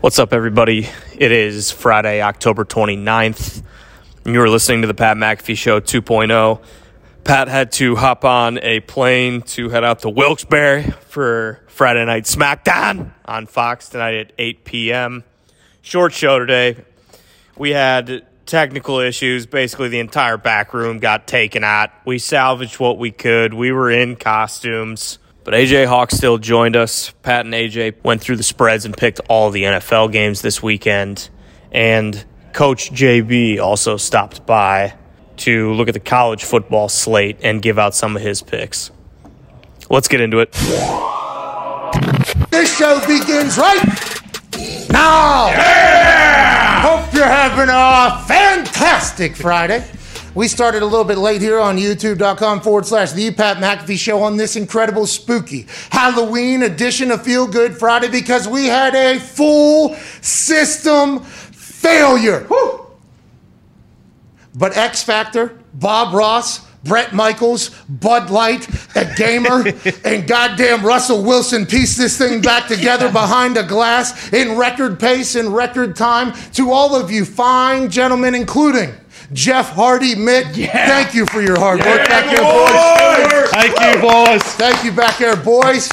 What's up, everybody? It is Friday, October 29th. and You are listening to the Pat McAfee Show 2.0. Pat had to hop on a plane to head out to Wilkes-Barre for Friday Night SmackDown on Fox tonight at 8 p.m. Short show today. We had technical issues. Basically, the entire back room got taken out. We salvaged what we could. We were in costumes. But AJ Hawk still joined us. Pat and AJ went through the spreads and picked all the NFL games this weekend. And Coach JB also stopped by to look at the college football slate and give out some of his picks. Let's get into it. This show begins right now. Hope you're having a fantastic Friday. We started a little bit late here on youtube.com forward slash the Pat McAfee show on this incredible spooky Halloween edition of Feel Good Friday because we had a full system failure. Whew. But X Factor, Bob Ross, Bret Michaels, Bud Light, a gamer, and goddamn Russell Wilson pieced this thing back together behind a glass in record pace and record time. To all of you fine gentlemen, including Jeff Hardy, Mitt, thank you for your hard work back there, boys. Thank you, boys. Thank you back there, boys.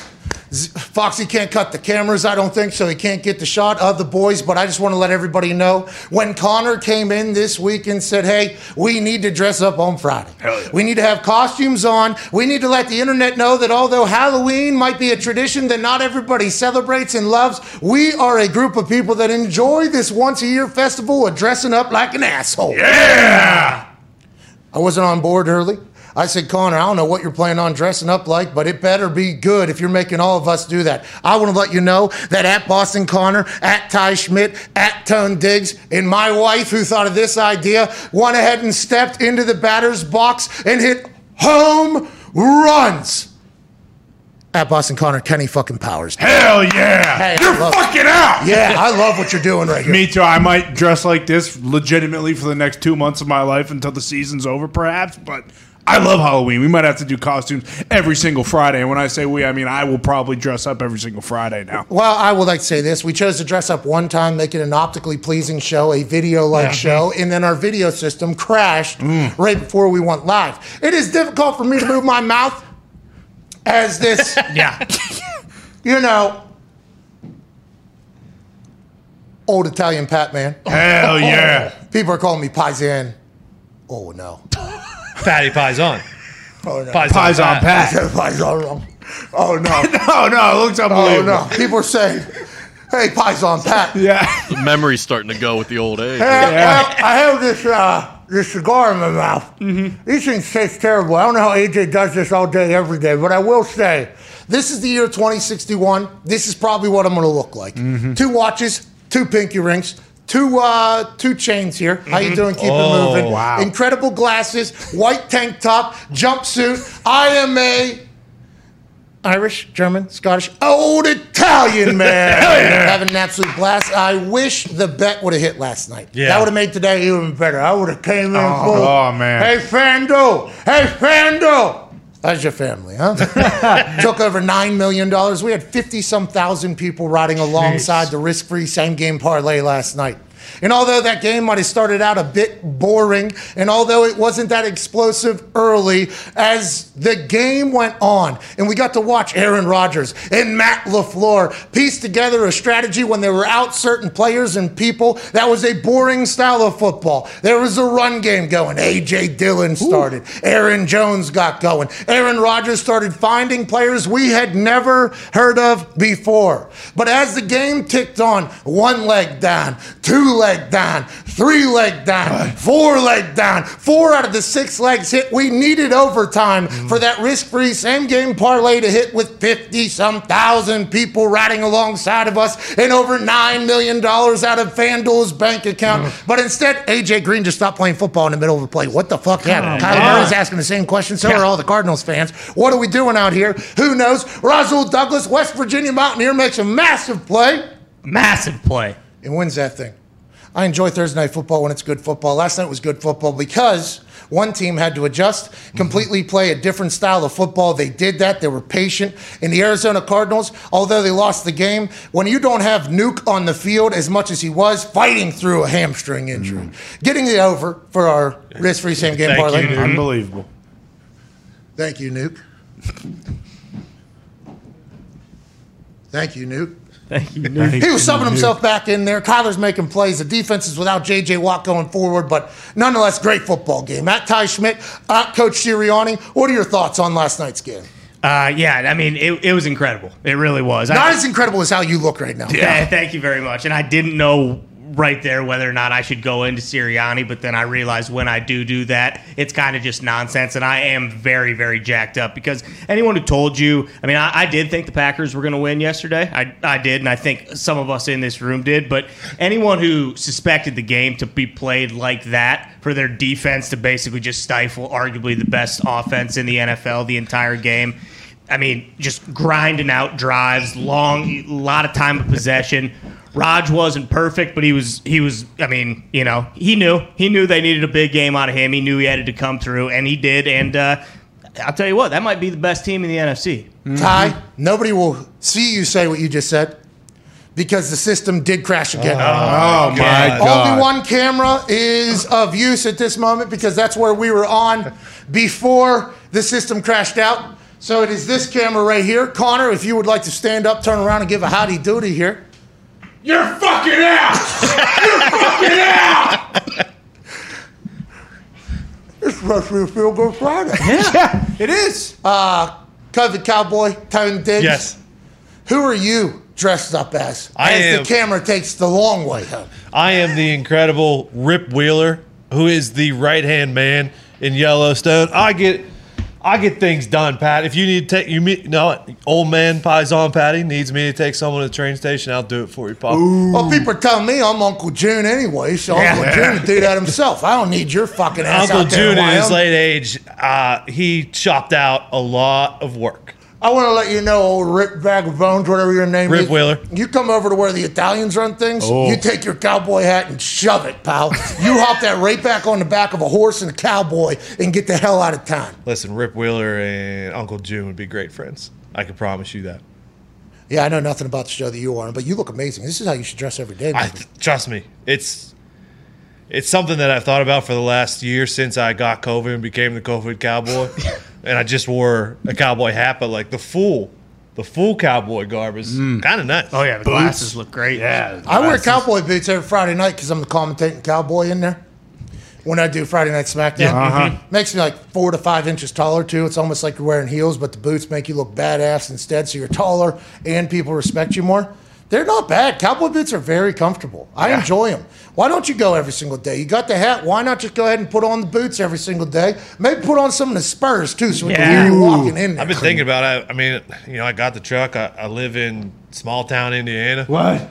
Foxy can't cut the cameras, I don't think, so he can't get the shot of the boys. But I just want to let everybody know when Connor came in this week and said, Hey, we need to dress up on Friday. yeah. We need to have costumes on. We need to let the internet know that although Halloween might be a tradition that not everybody celebrates and loves, we are a group of people that enjoy this once a year festival of dressing up like an asshole. Yeah. I wasn't on board early. I said, Connor, I don't know what you're planning on dressing up like, but it better be good if you're making all of us do that. I want to let you know that at Boston Connor, at Ty Schmidt, at Tone Diggs, and my wife, who thought of this idea, went ahead and stepped into the batter's box and hit home runs. At Boston Connor, Kenny fucking Powers. Hell yeah. Hey, You're fucking out. Yeah, I love what you're doing right here. Me too. I might dress like this legitimately for the next two months of my life until the season's over, perhaps. But I love Halloween. We might have to do costumes every single Friday. And when I say we, I mean I will probably dress up every single Friday now. Well, I would like to say this. We chose to dress up one time, make it an optically pleasing show, a video like show, and then our video system crashed mm. right before we went live. It is difficult for me to move my mouth as this, Yeah. you know, old Italian Pat man. Hell yeah. People are calling me Paisan. Oh, no. Fatty Pies on. Oh, no. Pies, Pies on Pat. Paisan. Oh, no. Oh no, it looks Oh, unbelievable. no. People are saying, hey, Paisan Pat. Yeah. The memory's starting to go with the old age. Hey, well, I have this uh, this cigar in my mouth. These things taste terrible. I don't know how AJ does this all day, every day, but I will say, this is the year 2061. This is probably what I'm going to look like. Two watches, two pinky rings. Two uh, two chains here. How you doing? Keep Oh, it moving. wow. Incredible glasses, white tank top, jumpsuit. I am a Irish, German, Scottish, old Italian man. Having an absolute blast. I wish the bet would have hit last night. Yeah. That would have made today even better. I would have came in Oh, full. oh, man. Hey, Fando. Hey, Fando. That's your family, huh? Took over $9 million. We had 50 some thousand people riding alongside the risk free same game parlay last night. And although that game might have started out a bit boring, and although it wasn't that explosive early, as the game went on, and we got to watch Aaron Rodgers and Matt LaFleur piece together a strategy when they were out certain players and people, that was a boring style of football. There was a run game going. A.J. Dillon started. Aaron Jones got going. Aaron Rodgers started finding players we had never heard of before. But as the game ticked on, one leg down, two leg down, three leg down, four leg down, four out of the six legs hit. We needed overtime mm. for that risk free same game parlay to hit with 50 some thousand people riding alongside of us and over $9 million out of FanDuel's bank account. Mm. But instead, AJ Green just stopped playing football in the middle of the play. What the fuck happened? Kyler on. Murray's asking the same question. So are all the Cardinals fans. What are we doing out here? Who knows? Rasul Douglas, West Virginia Mountaineer, makes a massive play Massive play. and wins that thing. I enjoy Thursday night football when it's good football. Last night was good football because one team had to adjust, completely mm-hmm. play a different style of football. They did that. They were patient. In the Arizona Cardinals, although they lost the game, when you don't have Nuke on the field as much as he was, fighting through a hamstring injury, mm-hmm. getting it over for our risk-free same game Thank parlay. you. Unbelievable. Thank you, Nuke. Thank you, Nuke. Thank you. He was subbing himself back in there. Kyler's making plays. The defense is without J.J. Watt going forward, but nonetheless, great football game. At Ty Schmidt, at Coach Sirianni, what are your thoughts on last night's game? Uh, yeah, I mean, it, it was incredible. It really was. Not I, as incredible as how you look right now. Yeah, thank you very much. And I didn't know right there whether or not I should go into Sirianni, but then I realize when I do do that, it's kind of just nonsense. And I am very, very jacked up because anyone who told you, I mean, I, I did think the Packers were going to win yesterday. I, I did, and I think some of us in this room did. But anyone who suspected the game to be played like that, for their defense to basically just stifle arguably the best offense in the NFL the entire game. I mean, just grinding out drives, long, a lot of time of possession. Raj wasn't perfect, but he was he was. I mean, you know, he knew he knew they needed a big game out of him. He knew he had to come through, and he did. And uh, I'll tell you what, that might be the best team in the NFC. Ty, nobody will see you say what you just said because the system did crash again. Oh my God! Only one camera is of use at this moment because that's where we were on before the system crashed out. So it is this camera right here. Connor, if you would like to stand up, turn around, and give a howdy doody here. You're fucking out. You're fucking out. It's supposed to be a feel good Friday. Yeah, it is. Uh, COVID Cowboy, Tone Diggs. Yes. Who are you dressed up as? I as am- the camera takes the long way home. I am the incredible Rip Wheeler, who is the right hand man in Yellowstone. I get I get things done, Pat. If you need to take you meet no old man Paisan Patty needs me to take someone to the train station, I'll do it for you, Pop. Well, people are telling me I'm Uncle June anyway, so Uncle June would do that himself. I don't need your fucking ass Uncle out June in in his late age, uh, he chopped out a lot of work. I want to let you know, old Rip Bag of Bones, whatever your name Rip is. Rip Wheeler. You come over to where the Italians run things, Oh. you take your cowboy hat and shove it, pal. you hop that right back on the back of a horse and a cowboy and get the hell out of town. Listen, Rip Wheeler and Uncle June would be great friends. I can promise you that. Yeah, I know nothing about the show that you are on, but you look amazing. This is how you should dress every day. I, trust me, it's it's something that I've thought about for the last year since I got COVID and became the COVID cowboy, and I just wore a cowboy hat, but like the full, the full cowboy garb is kind of nice. Oh yeah, the glasses look great. Yeah, I wear cowboy boots every Friday night because I'm the commentating cowboy in there. When I do Friday Night SmackDown, Uh-huh. makes me like four to five inches taller too. It's almost like you're wearing heels, but the boots make you look badass instead. So you're taller and people respect you more. They're not bad. Cowboy boots are very comfortable. I enjoy them. Why don't you go every single day? You got the hat. Why not just go ahead and put on the boots every single day? Maybe put on some of the spurs too, so we Yeah. can hear you walking in there. I've been thinking about it. I mean, you know, I got the truck. I, I live in small town Indiana. What?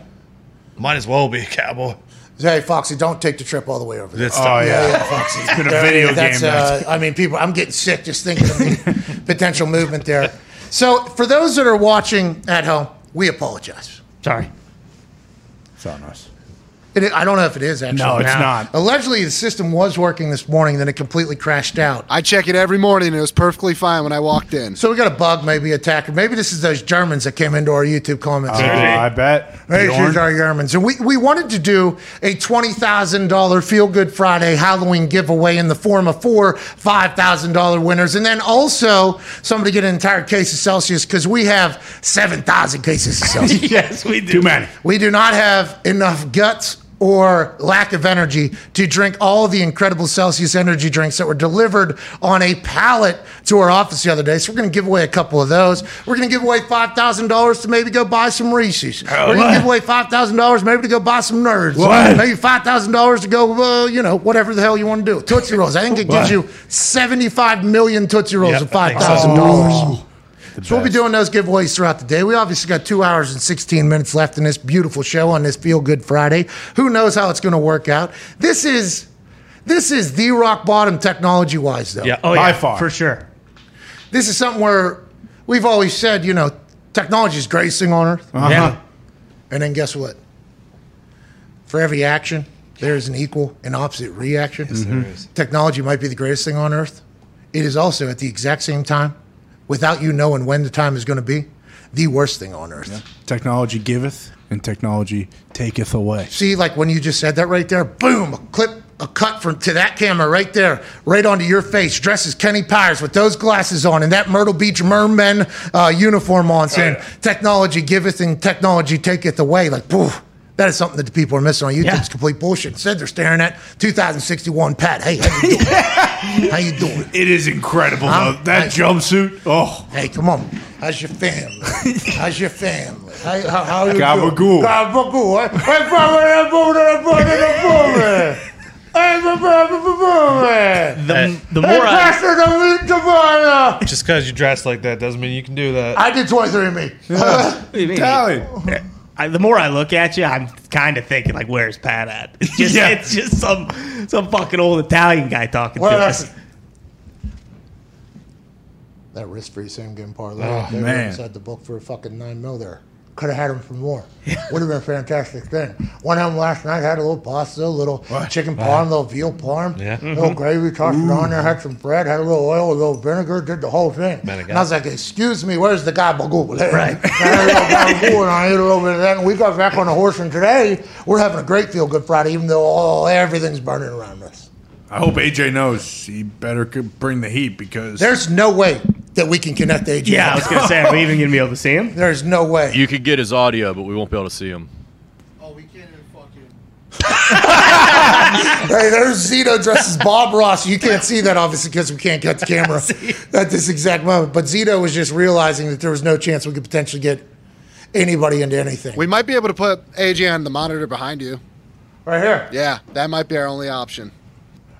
Might as well be a cowboy. Hey, Foxy, don't take the trip all the way over there. It's Oh yeah. Yeah, Foxy. It's been a video That's, game. Uh, I mean, people. I'm getting sick just thinking of the potential movement there. So, for those that are watching at home, we apologize. Sorry. it's on. It, I don't know if it is actually. No, it's No. not. Allegedly, the system was working this morning, then it completely crashed out. I check it every morning. and It was perfectly fine when I walked in. So we got a bug, maybe attacker. Maybe this is those Germans that came into our YouTube comments. Oh, I bet. Hey, Bjorn? these Germans. And we, we wanted to do a $20,000 Feel Good Friday Halloween giveaway in the form of four $5,000 winners. And then also somebody get an entire case of Celsius because we have 7,000 cases of Celsius. yes, we do. Too many. we do not have enough guts or lack of energy to drink all the incredible Celsius energy drinks that were delivered on a pallet to our office the other day. So we're going to give away a couple of those. We're going to give away $5,000 to maybe go buy some Reese's. we're going to give away $5,000 maybe to go buy some Nerds. What? Maybe $5,000 to go, well, you know, whatever the hell you want to do. Tootsie Rolls. I think it gives What? you 75 million Tootsie Rolls Yep, of I think so. $5,000. We'll be doing those giveaways throughout the day. We obviously got two hours and 16 minutes left in this beautiful show on this Feel Good Friday. Who knows how it's going to work out? This is this is the rock bottom technology wise, though. Yeah. Oh By yeah, far. for sure. This is something where we've always said, you know, technology is greatest thing on earth. Uh-huh. Yeah. And then guess what? For every action, there is an equal and opposite reaction. Technology might be the greatest thing on earth. It is also at the exact same time, without you knowing when the time is going to be, the worst thing on earth. Technology giveth and technology taketh away. See, like when you just said that right there, boom, a clip, a cut from to that camera right there, right onto your face, dressed as Kenny Powers with those glasses on and that Myrtle Beach merman uh, uniform on, saying, "Technology giveth and technology taketh away." Like, poof. That is something that the people are missing on YouTube. Yeah. It's complete bullshit. Instead, they're staring at 2061 Pat. Hey, how you doing? how you doing? It is incredible Huh? though. That I- jumpsuit. Oh, Hey, come on. How's your family? How's your family? How, how, how you Gabagool. doing? Gabagool. Hey, hey, hey. Hey, brother. The, the Hey, more I, Pastor, the meat tomato. Just because you dress like that doesn't mean you can do that. I did 23 and me. What do you mean? Italian. I, the more I look at you, I'm kind of thinking like, "Where's Pat at?" It's just, Yeah. it's just some some fucking old Italian guy talking What to us. That risk free same game parlay. Oh, they man. almost had the book for a fucking nine mil there. Could have had them for more. Would have been a fantastic thing. One of them last night had a little pasta, a little chicken parm, a little veal parm, Yeah. a little gravy, tossed it on there, had some bread, had a little oil, a little vinegar, did the whole thing. And I was like, excuse me, where's the gabagool? Right. I had a little gabagool and I ate a little bit of that. And we got back on the horse and today we're having a great feel good Friday, even though all, everything's burning around us. I hope AJ knows he better could bring the heat because There's no way that we can connect AJ. Yeah, I was gonna say, are we even gonna be able to see him? There's no way. You could get his audio, but we won't be able to see him. Oh, we can't even fucking. Hey, there's Zito dressed as Bob Ross. You can't see that obviously because we can't cut the camera at this exact moment. But Zito was just realizing that there was no chance we could potentially get anybody into anything. We might be able to put AJ on the monitor behind you. right here. Yeah, that might be our only option.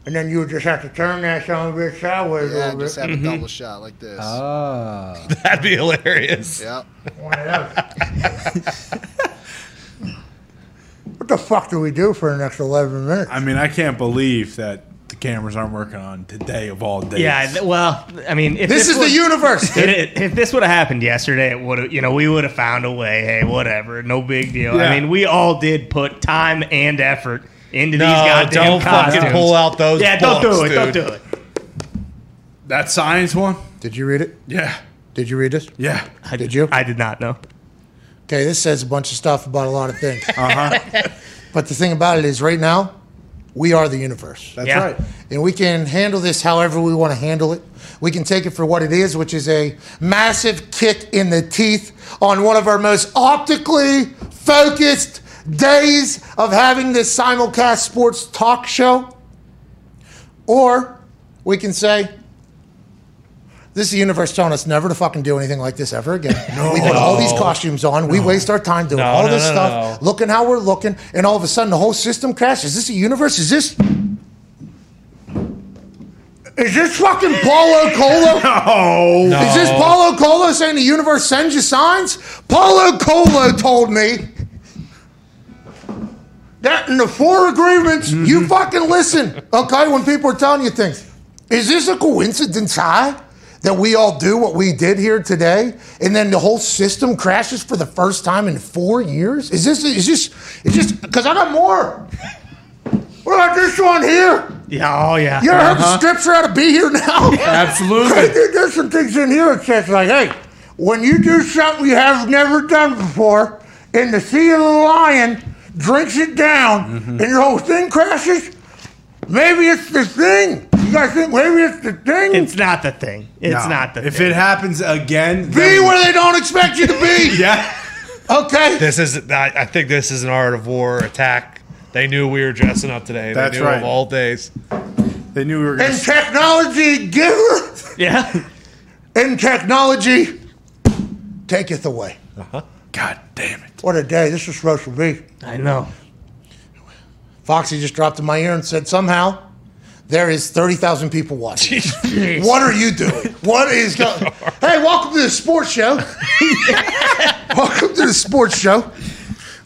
And then you would just have to turn that son of a bitch sideways a Yeah, little just bit. have a double mm-hmm. shot like this. Oh. That'd be hilarious. yeah. One of those. what the fuck do we do for the next 11 minutes? I mean I can't believe that the cameras aren't working on today of all days. Yeah. th- Well, I mean, if this is was- the universe. It, it- if this would have happened yesterday, it would have, you know, we would have found a way. Hey, whatever, no big deal. Yeah. I mean, we all did put time and effort into No, these goddamn don't fucking pull out those Yeah, don't books, do it. Don't dude. do it. that science one. Did you read it? Yeah, Did you read this? yeah. I Did you? I did not know. Okay, this says a bunch of stuff about a lot of things. Uh-huh. but the thing about it is, right now, we are the universe. That's Yeah. right. And we can handle this however we want to handle it. We can take it for what it is, which is a massive kick in the teeth on one of our most optically focused days of having this simulcast sports talk show. Or we can say, this is the universe telling us never to fucking do anything like this ever again. we put all these costumes on. We waste our time doing No, all no, this no, stuff, no. looking how we're looking, and all of a sudden the whole system crashes. Is this the universe? Is this is this fucking Paulo Coelho? Oh, Is this Paulo Coelho saying the universe sends you signs? Paulo Coelho told me that in the four agreements, you mm-hmm. fucking listen, okay, when people are telling you things. Is this a coincidence, huh? That we all do what we did here today, and then the whole system crashes for the first time in four years? Is this, is this, is this, because I got more. What about this one here? Yeah. Oh yeah. You ever heard the uh-huh. scripture how to be here now? absolutely. There's some things in here that says like, hey, when you do something you have never done before, in the sea of the lion drinks it down, mm-hmm. and your whole thing crashes, maybe it's the thing. You guys think maybe it's the thing? It's not the thing. It's No. not the If thing. it happens again, be then- where they don't expect you to be. yeah. Okay. This is. I, I think this is an art of war attack. They knew we were dressing up today. They That's knew right. of all days. They knew we were going And technology giver, yeah. and technology taketh away. Uh-huh. God damn it. What a day this is supposed to be. I know. Foxy just dropped in my ear and said, somehow there is 30,000 people watching. what are you doing? What is going Hey, welcome to the sports show. welcome to the sports show.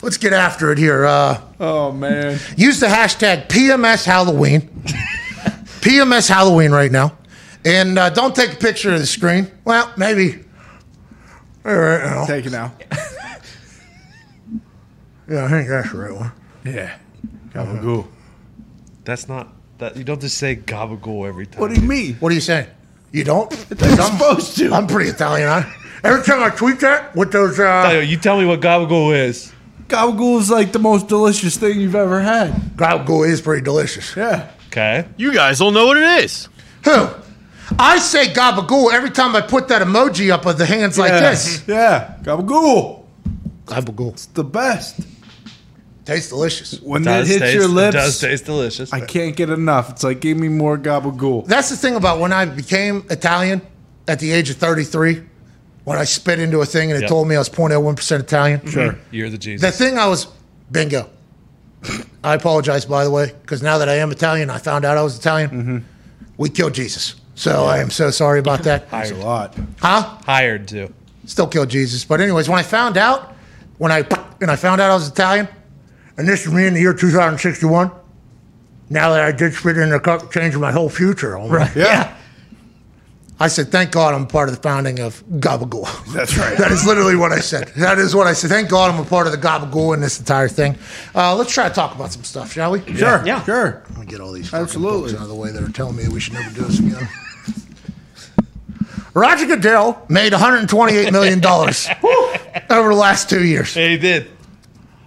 Let's get after it here. Uh, Oh, man. use the hashtag PMS Halloween. PMS Halloween right now. And uh, don't take a picture of the screen. Well, maybe. All right, now. Take it now. Yeah, I think that's the right one. Yeah. Gabagool. That's not that. You don't just say gabagool every time. What do you mean? What are you saying? You don't? You're supposed to. I'm pretty Italian, huh? Every time I tweet that with those, uh, Tayo, you tell me what gabagool is. Gabagool is like the most delicious thing you've ever had. gabagool is pretty delicious. Yeah. Okay. You guys don't know what it is. Who? I say gabagool every time I put that emoji up of the hands like yeah. this. Yeah. Gabagool. Gabagool. It's the best. Tastes delicious. When Does that hits taste, your It lips, does taste delicious. I can't get enough. It's like, give me more gabagool. That's the thing about when I became Italian at the age of 33, when I spit into a thing and it Yep. told me I was 0.01% Italian. Mm-hmm. Sure. You're the Jesus. The thing I was, bingo. I apologize, by the way, because now that I am Italian, I found out I was Italian. Mm-hmm. We killed Jesus. So I am so sorry about that. That's a lot. huh? Hired to. Still killed Jesus. But anyways, when I found out, when I and I found out I was Italian, and this is me in the year 2061. Now that I did spit in the cup, changing my whole future. Right. Yeah. I said, thank God I'm part of the founding of Gabagool. That's right. That is literally what I said. That is what I said. Thank God I'm a part of the Gabagool in this entire thing. Uh, let's try to talk about some stuff, shall we? Sure. Yeah. Sure. Let me get all these fucking Absolutely. books out of the way that are telling me we should never do this again. Roger Goodell made $128 million over the last two years. Hey, he did.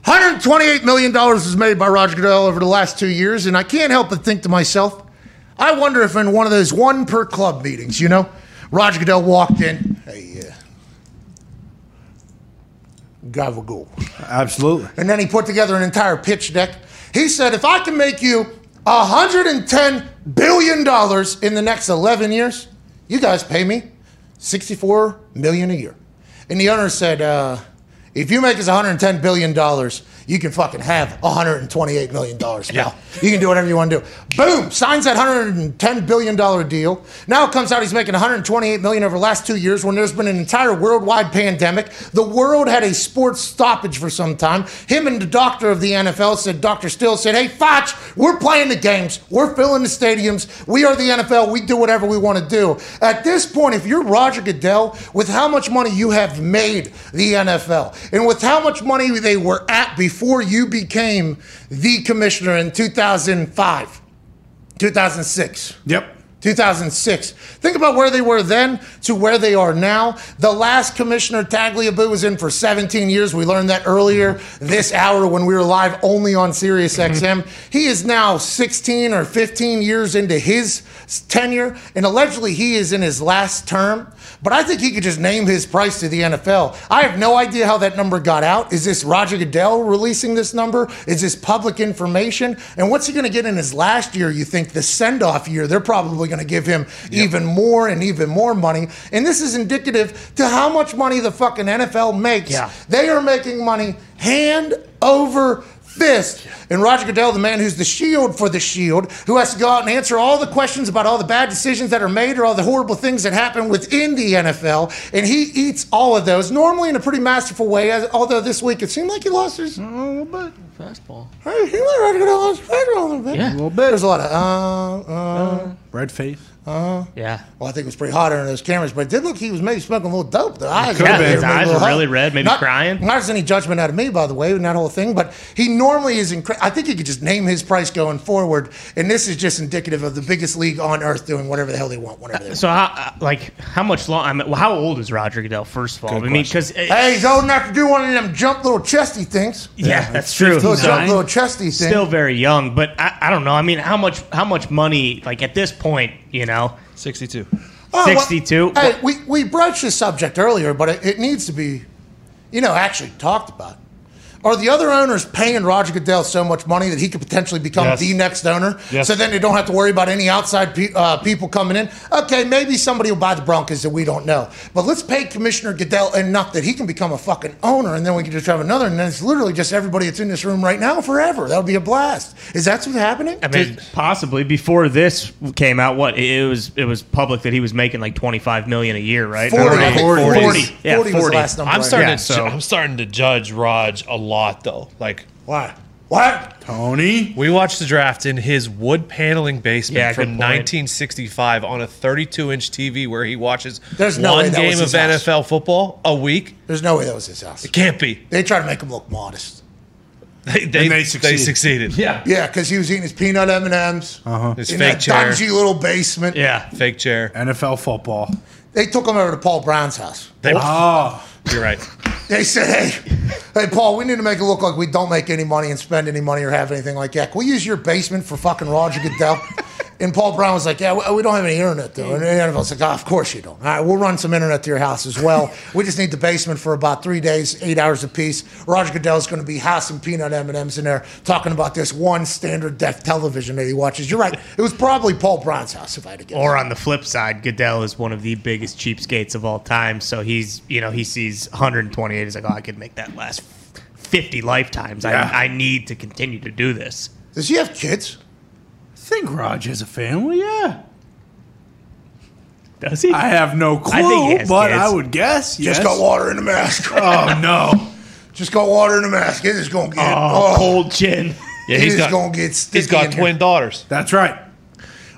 $128 million was made by Roger Goodell over the last two years, and I can't help but think to myself, I wonder if in one of those one per club meetings, you know, Roger Goodell walked in, hey, uh, gabagool. Absolutely. And then he put together an entire pitch deck. He said, if I can make you $110 billion in the next 11 years, you guys pay me 64 million a year. And the owner said, uh, if you make us $110 billion, you can fucking have $128 million. Yeah. You can do whatever you want to do. Boom! Signs that $110 billion deal. Now it comes out he's making 128 million over the last two years when there's been an entire worldwide pandemic. The world had a sports stoppage for some time. Him and the doctor of the NFL said, Dr. Sills said, hey, Foch, we're playing the games. We're filling the stadiums. We are the NFL. We do whatever we want to do. At this point, if you're Roger Goodell, with how much money you have made the NFL and with how much money they were at before you became the commissioner in 2005, 2006. Yep. 2006. Think about where they were then to where they are now. The last commissioner, Tagliabue, was in for 17 years. We learned that earlier this hour when we were live only on Sirius mm-hmm. XM. He is now 16 or 15 years into his tenure, and allegedly he is in his last term. But I think he could just name his price to the NFL. I have no idea how that number got out. Is this Roger Goodell releasing this number? Is this public information? And what's he going to get in his last year? You think the send off year? They're probably going to give him even more and even more money. And this is indicative to how much money the fucking NFL makes. Yeah. They are making money hand over fist. And Roger Goodell, the man who's the shield for the shield, who has to go out and answer all the questions about all the bad decisions that are made or all the horrible things that happen within the NFL. And he eats all of those, normally in a pretty masterful way, as- although this week it seemed like he lost his. A little bit. Fastball. Hey, he let Roger Goodell lost his fastball a little bit. Yeah. A little bit. There's a lot of, uh, uh. Red face. Yeah. Well, I think it was pretty hot under those cameras, but it did look he was maybe smoking a little dope. The eyes, could've been. His eyes little were hot. really red, maybe not, crying. Not as any judgment out of me, by the way, in that whole thing, but he normally is incredible. I think he could just name his price going forward, and this is just indicative of the biggest league on earth doing whatever the hell they want, whenever they want. So how uh, like how much long? I mean, well, how old is Roger Goodell? First of all, I mean, because Hey, he's old enough to do one of them jump little chesty things. yeah, that's true. Little jump uh, little chesty thing. still very young, but I, I don't know. I mean, how much how much money? Like at this point, you know, 62. Oh, well, 62? Hey, we, we broached this subject earlier, but it, it needs to be, you know, actually talked about. Are the other owners paying Roger Goodell so much money that he could potentially become Yes. the next owner? Yes. So then they don't have to worry about any outside pe- uh, people coming in. Okay, maybe somebody will buy the Broncos that we don't know. But let's pay Commissioner Goodell enough that he can become a fucking owner, and then we can just have another. And then it's literally just everybody that's in this room right now forever. That would be a blast. Is that what's happening? I mean, possibly before this came out, what it was it was public that he was making like twenty five million a year, right? 40, I think 40, 40. 40. Yeah, 40 was the 40. last number. I'm I starting Yeah, to. so- I'm starting to judge Raj a lot though. Like what? What? Tony. we watched the draft in his wood paneling basement Yeah, from 1965 on a 32 inch TV where he watches There's no way one that game was of his house. NFL football a week. There's no way that was his house. It can't be. They try to make him look modest. They, they, they they succeeded. succeeded. Yeah. Yeah, because he was eating his peanut M and M's uh-huh. His in fake that chair. dingy little basement. Yeah. Fake chair. NFL football. They took him over to Paul Brown's house. They, Oh, You're right. They said, "Hey, hey, Paul, we need to make it look like we don't make any money and spend any money or have anything like that. Can we use your basement for fucking Roger Goodell?" And Paul Brown was like, "Yeah, we- don't have any internet though." And the NFL's like, "Oh, of course you don't. All right, we'll run some internet to your house as well. we just need the basement for about three days, eight hours apiece. Roger Goodell's going to be housing peanut M and M's in there, talking about this one standard def television that he watches. You're right. It was probably Paul Brown's house, if I had to guess. Or on the flip side, Goodell is one of the biggest cheapskates of all time. So he's, you know, he sees 128. He's like, oh, I could make that last 50 lifetimes. Yeah. I, I need to continue to do this. Does he have kids? I think Raj has a family. Yeah, Does he? I have no clue, I think he has but kids. I would guess. Yes. Just got water in the mask. Oh no. Just got water in the mask. It is going to get oh, oh, cold chin. Yeah, It he's is got gonna get sticky he's got in here. twin daughters. That's right.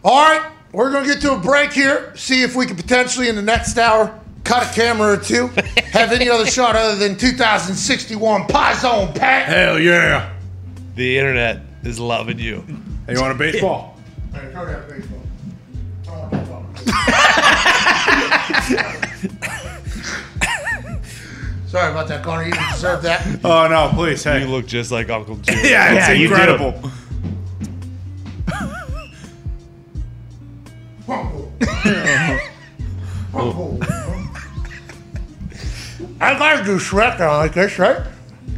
All right, we're going to get to a break here. See if we can potentially in the next hour cut a camera or two. have any other shot other than 2061 Pie Zone Pat. Hell yeah. The internet is loving you. Hey, you want a baseball? Sorry about that, Connor. You didn't deserve that. Oh no, please. You look just like Uncle Jim. Yeah, it's Yeah, you do. incredible. I gotta do Shrek on like this, right?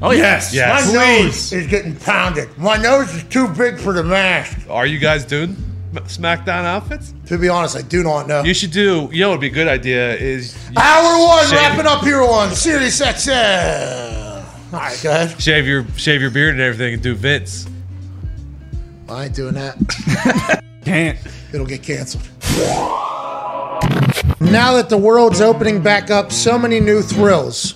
Oh, Yes. Yes. My Please. nose is getting pounded. My nose is too big for the mask. Are you guys doing SmackDown outfits? To be honest, I do not know. You should do. You know, what would be a good idea is you Hour one, Shame. wrapping up here on Sirius XM. All right, go ahead. shave your shave your beard and everything and do Vince. I ain't doing that. Can't. It'll get canceled. Now that the world's opening back up, so many new thrills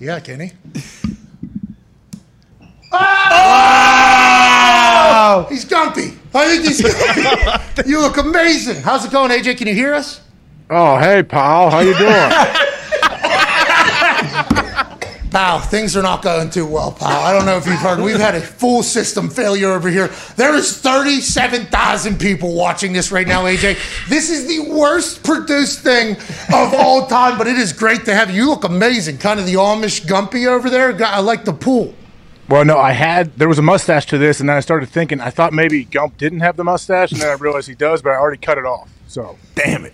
Yeah, Kenny. Oh! He's gumpy. I think he's you look amazing. How's it going, AJ? Can you hear us? Oh, hey, pal. How you doing? Pal, things are not going too well, pal. I don't know if you've heard. We've had a full system failure over here. There is 37,000 people watching this right now, AJ. This is the worst produced thing of all time, but it is great to have you. You look amazing. Kind of the Amish Gumpy over there. I like the pool. well, no, I had, there was a mustache to this, and then I started thinking, I thought maybe Gump didn't have the mustache, and then I realized he does, but I already cut it off. So, Damn it.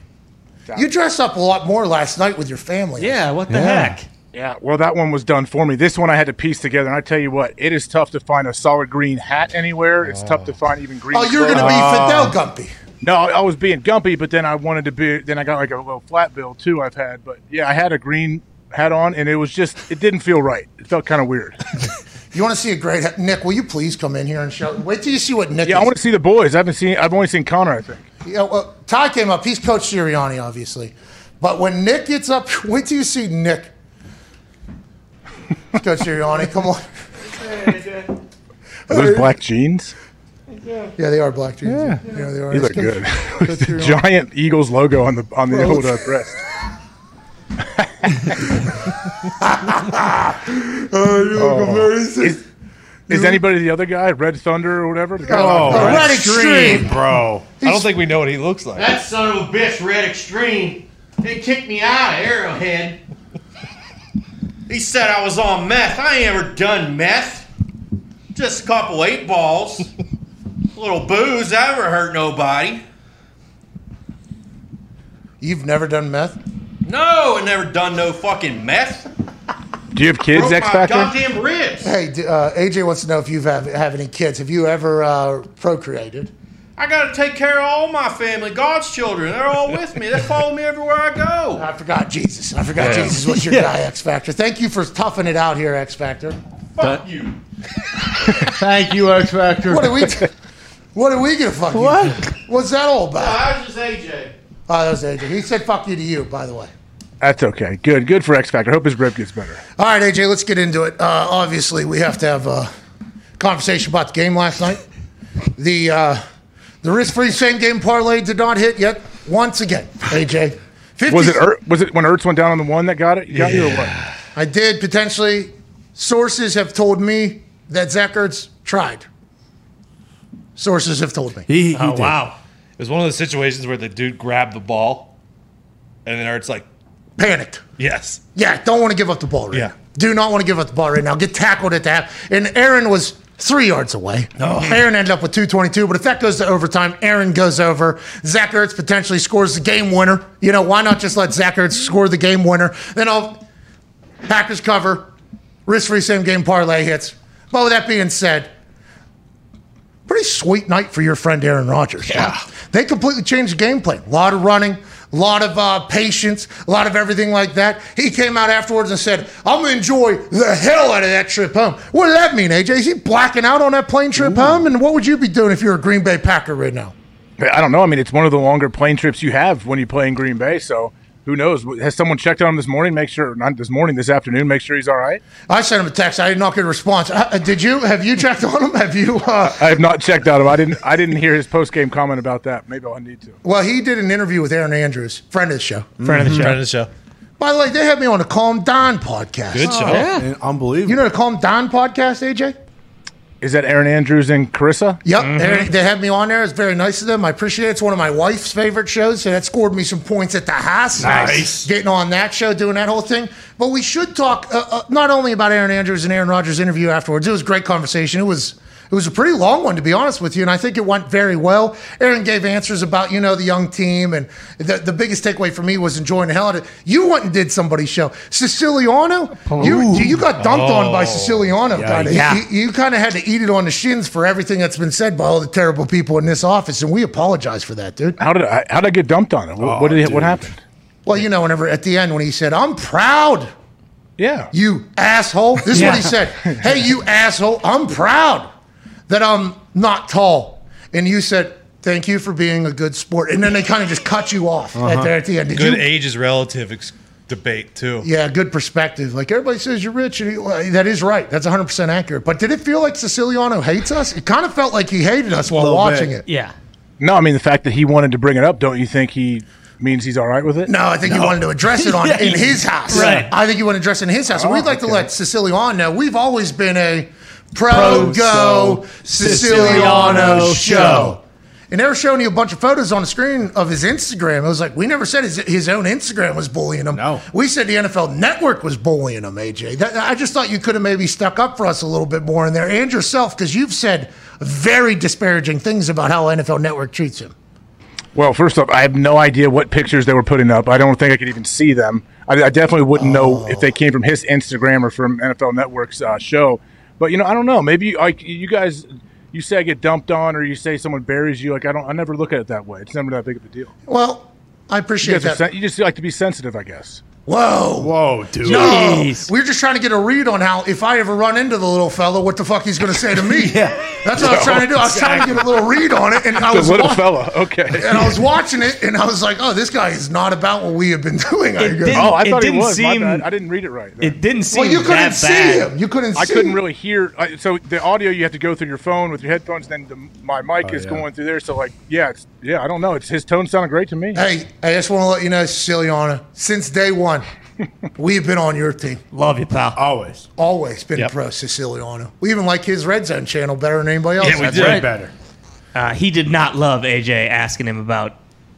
You dressed up a lot more last night with your family. Yeah, what the heck? Yeah, well, that one was done for me. This one I had to piece together, and I tell you what, it is tough to find a solid green hat anywhere. It's tough to oh. find even green. Oh, you're going to clothes. be Fidel Gumpy. No, I was being gumpy, but then I wanted to be. Then I got like a little flat bill too. I've had, but yeah, I had a green hat on, and it was just it didn't feel right. It felt kind of weird. You want to see a great hat? Nick? Will you please come in here and show? Wait till you see what Nick. yeah, I want to see the boys. I haven't seen. I've only seen Connor. I think. Yeah, well, Ty came up. He's Coach Sirianni, obviously. But when Nick gets up, wait till you see Nick. Coach Sirianni, come on. Are those black jeans? Yeah, they are black jeans. Yeah, yeah they are. He looked Coach- good. The giant Eagles logo on the on the Bro. old uh, breast. Oh, you look amazing. Is, is anybody the other guy, Red Thunder or whatever? The guy Oh, Oh, Red that's Extreme. bro. I don't think we know what he looks like. That son of a bitch, Red Extreme, they kicked me out of Arrowhead. He said I was on meth. I ain't ever done meth. Just a couple eight balls. a little booze. That ever hurt nobody. You've never done meth? No, I never done no fucking meth. Do you have kids, Broke X my Factor? goddamn ribs. Hey, d- uh, AJ wants to know if you have have any kids. Have you ever uh, procreated? I gotta take care of all my family, God's children. They're all with me. They follow me everywhere I go. I forgot Jesus. I forgot Jesus was your guy, X Factor. Thank you for toughing it out here, X Factor. Fuck you. Thank you, X Factor. What are we? T- what are we gonna fuck you? What? you? What's that all about? I was just AJ. Oh, that was AJ. He said "fuck you" to you, by the way. That's okay. Good. Good for X Factor. Hope his rib gets better. All right, AJ, let's get into it. Uh, obviously, we have to have a conversation about the game last night. The uh, the risk-free same-game parlay did not hit yet. Once again, AJ. 50 Was it Er- was it when Ertz went down on the one that got it? You got you or what? I did potentially. Sources have told me that Zach Ertz tried. Sources have told me. He, he Oh did. wow. It was one of those situations where the dude grabbed the ball, and then Ertz like, Panicked. "Yes." Yeah, don't want to give up the ball right Yeah. now. Do not want to give up the ball right now. Get tackled at that. And Aaron was three yards away. Oh. Aaron ended up with 222, but if that goes to overtime, Aaron goes over. Zach Ertz potentially scores the game winner. You know, why not just let Zach Ertz score the game winner? Then I'll Packers cover, risk free same game parlay hits. But with that being said, pretty sweet night for your friend Aaron Rodgers. Yeah. They completely changed the game plan. A lot of running, a lot of uh, patience, a lot of everything like that. He came out afterwards and said, I'm going to enjoy the hell out of that trip home. What does that mean, AJ? Is he blacking out on that plane trip home? And what would you be doing if you're a Green Bay Packer right now? I don't know. I mean, it's one of the longer plane trips you have when you play in Green Bay. So who knows? Has someone checked on him this morning? Make sure not this morning, this afternoon. Make sure he's all right. I sent him a text. I did not get a response. Uh, did you? Have you checked on him? Have you? Uh, I have not checked on him. I didn't. I didn't hear his post game comment about that. Maybe I'll need to. well, he did an interview with Erin Andrews, friend of the show. Friend of the show. Friend of the show. By the way, they had me on the Calm Down podcast. Good show. And unbelievable. You know the Calm Down podcast, AJ? Is that Erin Andrews and Charissa? Yep, they- they had me on there. It's very nice of them. I appreciate it. It's one of my wife's favorite shows, so that scored me some points at the house. Nice. Getting on that show, doing that whole thing. But we should talk uh, uh, not only about Erin Andrews and Aaron Rodgers' interview afterwards. It was a great conversation. It was it was a pretty long one, to be honest with you, and I think it went very well. Aaron gave answers about you know the young team, and the, the biggest takeaway for me was enjoying the hell out of it. You went and did somebody's show, Siciliano. You you got dunked on by oh, Siciliano, kind of. Yeah. You, you kind of had to eat it on the shins for everything that's been said by all the terrible people in this office, and we apologize for that, dude. How did I? How did I get dumped on him? What, what did? He, what oh, happened? Well, you know, whenever at the end when he said, "I'm proud." Yeah. You asshole. This is what he said. Hey, you asshole. I'm proud that I'm not tall. And you said, thank you for being a good sport. And then they kind of just cut you off at, uh-huh. there at the end. Did Good you? age is relative ex- debate too. Yeah, good perspective. Like everybody says you're rich. And you, well, that is right. That's 100% accurate. But did it feel like Siciliano hates us? It kind of felt like he hated us while Little watching bit. it. Yeah. No, I mean the fact that he wanted to bring it up. Don't you think he means he's all right with it? No, I think he wanted to address it on in his house. Right. I think he wanted to address it in his house. And Oh, we'd like to okay. let Siciliano know we've always been a pro, Pro go Siciliano show. And they were showing you a bunch of photos on the screen of his Instagram. It was like we never said his, his own Instagram was bullying him. No. we said the NFL Network was bullying him. AJ, that, I just thought you could have maybe stuck up for us a little bit more in there, and yourself, because you've said very disparaging things about how NFL Network treats him. Well, first off, I have no idea what pictures they were putting up. I don't think I could even see them. I, I definitely wouldn't know if they came from his Instagram or from NFL Network's uh, show. But you know, I don't know. Maybe like you guys, you say I get dumped on, or you say someone buries you. Like I don't, I never look at it that way. It's never that big of a deal. Well, I appreciate are that. sen- you just like to be sensitive, I guess. Whoa. Whoa, dude. No, we are just trying to get a read on how, if I ever run into the little fella, what the fuck he's going to say to me. yeah. That's what I was trying to do. I was trying to get a little read on it, and I The was little wa- fella. Okay. and I was watching it, and I was like, "Oh, this guy is not about what we have been doing." I It didn't- oh, I thought he didn't was. My seem- bad. I didn't read it right. It didn't seem well, you couldn't that see bad. him. You couldn't. See I couldn't him. really hear. So the audio you have to go through your phone with your headphones. Then the, my mic oh, is yeah. going through there. So like, yeah, it's, yeah. I don't know. It's his tone sounded great to me. Hey, I just want to let you know, Siciliana, since day one, we've been on your team. Love you, pal. Always. Always been Yep. pro Siciliano. We even like his Red Zone channel better than anybody else. Yeah, we That's did. Right. better. Uh, he did not love AJ asking him about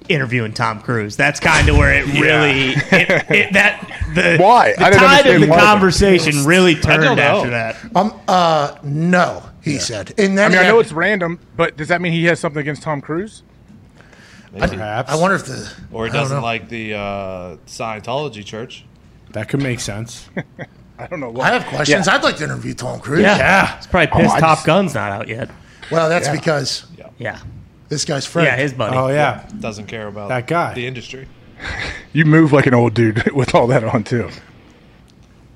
interviewing Tom Cruise. That's kind of where it really it, it, that the Why? the I didn't tide of the why. conversation really turned after that. Um, uh, no, he said. And then I mean, he I know it's random, but does that mean he has something against Tom Cruise? Perhaps. I wonder if the Or it doesn't like the uh, Scientology church. that could make sense. I don't know. Why. I have questions. Yeah. I'd like to interview Tom Cruise. Yeah, it's probably pissed I Top just- Gun's not out yet. Well, that's because Yeah, this guy's Fred. yeah, his buddy. Oh yeah. Doesn't care about That guy. the industry. You move like an old dude with all that on too.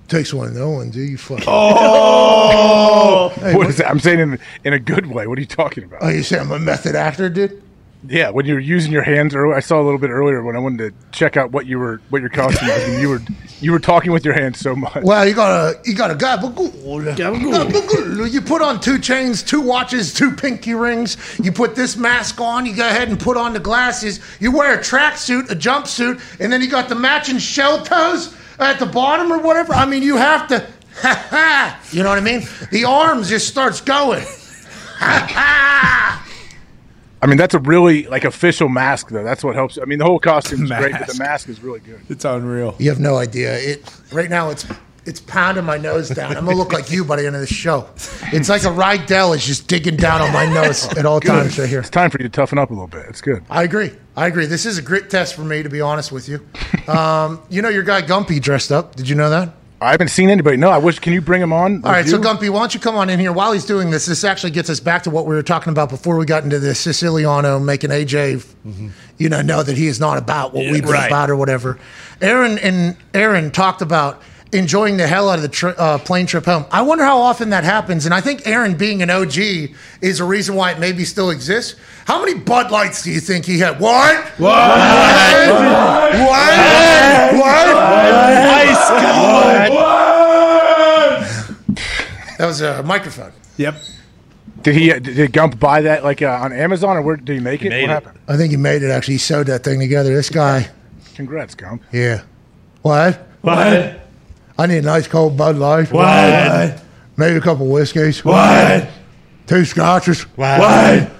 takes one to know one, do you? Fuck. Oh, what is that? I'm saying in in a good way. What are you talking about? Oh, you say I'm a method actor, dude? Yeah, when you were using your hands earlier, I saw a little bit earlier when I wanted to check out what you were, what your costume was, and you were, you were talking with your hands so much. Well, you got a you got a gabagool. Gabagool. You put on two chains, two watches, two pinky rings. You put this mask on. You go ahead and put on the glasses. You wear a tracksuit, a jumpsuit, and then you got the matching shell toes at the bottom or whatever. I mean, you have to. Ha ha! You know what I mean? The arms just starts going. Ha ha! I mean, that's a really like official mask, though. That's what helps. I mean, the whole costume is great, but the Mask. mask is really good. It's unreal. You have no idea. It right now. It's it's pounding my nose down. I'm gonna look like you by the end of the show. It's like a Rydell is just digging down on my nose at all times right here. It's time for you to toughen up a little bit. It's good. I agree. I agree. This is a grit test for me, to be honest with you. Um, you know your guy Gumpy dressed up. Did you know that? I haven't seen anybody. No, I wish. Can you bring him on? All right, so Gumpy, why don't you come on in here while he's doing this? This actually gets us back to what we were talking about before we got into the Siciliano making AJ, you know, know that he is not about what we've been right. about or whatever. Aaron and Aaron talked about enjoying the hell out of the tri- uh, plane trip home. I wonder how often that happens, and I think Aaron being an OG is a reason why it maybe still exists. How many Bud Lights do you think he had? What? What? What? What? That was a microphone. Yep. Did he? Did Gump buy that like uh, on Amazon or where did he make it? made what it. happened? I think he made it. Actually, he sewed that thing together. This guy. Congrats, Gump. Yeah. What? What? I need a nice cold Bud Light. What? Maybe a couple whiskeys. What? Two scotches. What?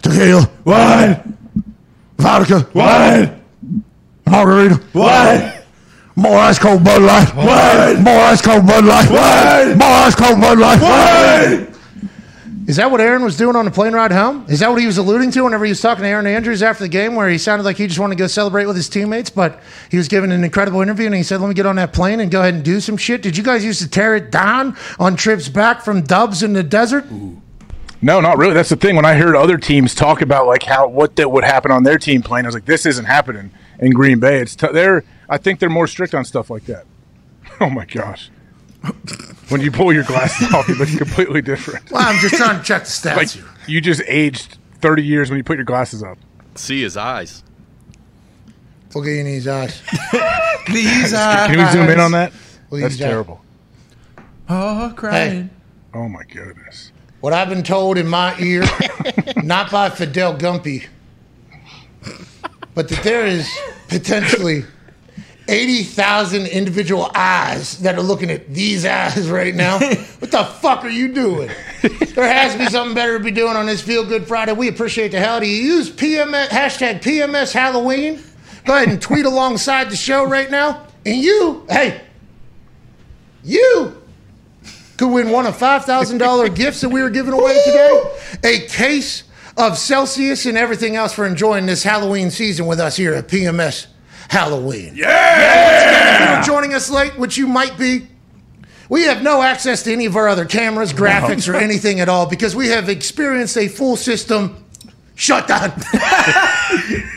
Tequila. What? Vodka. What? Margarita. What? More ice cold Bud Light. What? More ice cold Bud Light. What? More ice cold Bud Light. What? Is that what Aaron was doing on the plane ride home? Is that what he was alluding to whenever he was talking to Erin Andrews after the game, where he sounded like he just wanted to go celebrate with his teammates, but he was giving an incredible interview and he said, Let me get on that plane and go ahead and do some shit? Did you guys used to tear it down on trips back from dubs in the desert? No, not really. That's the thing. When I heard other teams talk about like how what that would happen on their team plane, I was like, this isn't happening in Green Bay. It's t- they're. I think they're more strict on stuff like that. Oh my gosh. When you pull your glasses off, you look completely different. Well, I'm just trying to check the stats Like here. you just aged 30 years when you put your glasses up. See his eyes. Look at you in his eyes. These Can we zoom in on that? Look That's terrible. Oh, crying. Oh my goodness. What I've been told in my ear, not by Fidel Gumpy, but that there is potentially 80,000 individual eyes that are looking at these eyes right now. What the fuck are you doing? There has to be something better to be doing on this Feel Good Friday. We appreciate the hell. Do you use PMS, hashtag PMS Halloween? Go ahead and tweet alongside the show right now. And you, hey, you could win one of $5,000 gifts that we were giving away today. A case of Celsius and everything else for enjoying this Halloween season with us here at PMS. Halloween. Yeah! yeah! If you're joining us late, which you might be, we have no access to any of our other cameras, graphics, or anything at all because we have experienced a full system shutdown.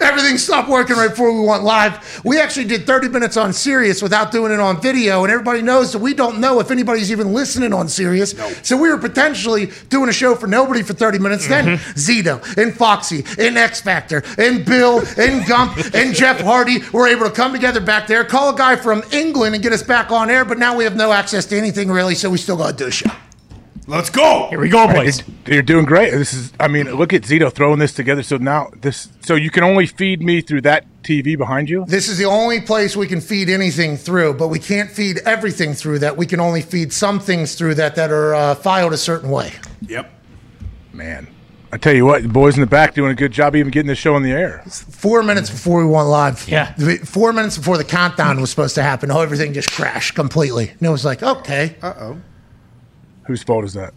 Everything stopped working right before we went live. We actually did 30 minutes on Sirius without doing it on video, and everybody knows that we don't know if anybody's even listening on Sirius. So we were potentially doing a show for nobody for 30 minutes. Then mm-hmm. Zito and Foxy and X Factor and Bill and Gump and Jeff Hardy were able to come together back there, call a guy from England and get us back on air, but now we have no access to anything really, so we still got to do a show. Let's go. Here we go, boys. You're doing great. This is, I mean, look at Zito throwing this together. So now this, so you can only feed me through that TV behind you. This is the only place we can feed anything through, but we can't feed everything through that. We can only feed some things through that that are uh, filed a certain way. Yep. Man, I tell you what, the boys in the back doing a good job even getting this show on the air. Four minutes before we went live. Yeah. Four minutes before the countdown was supposed to happen, oh, everything just crashed completely. And it was like, okay, Whose fault is that?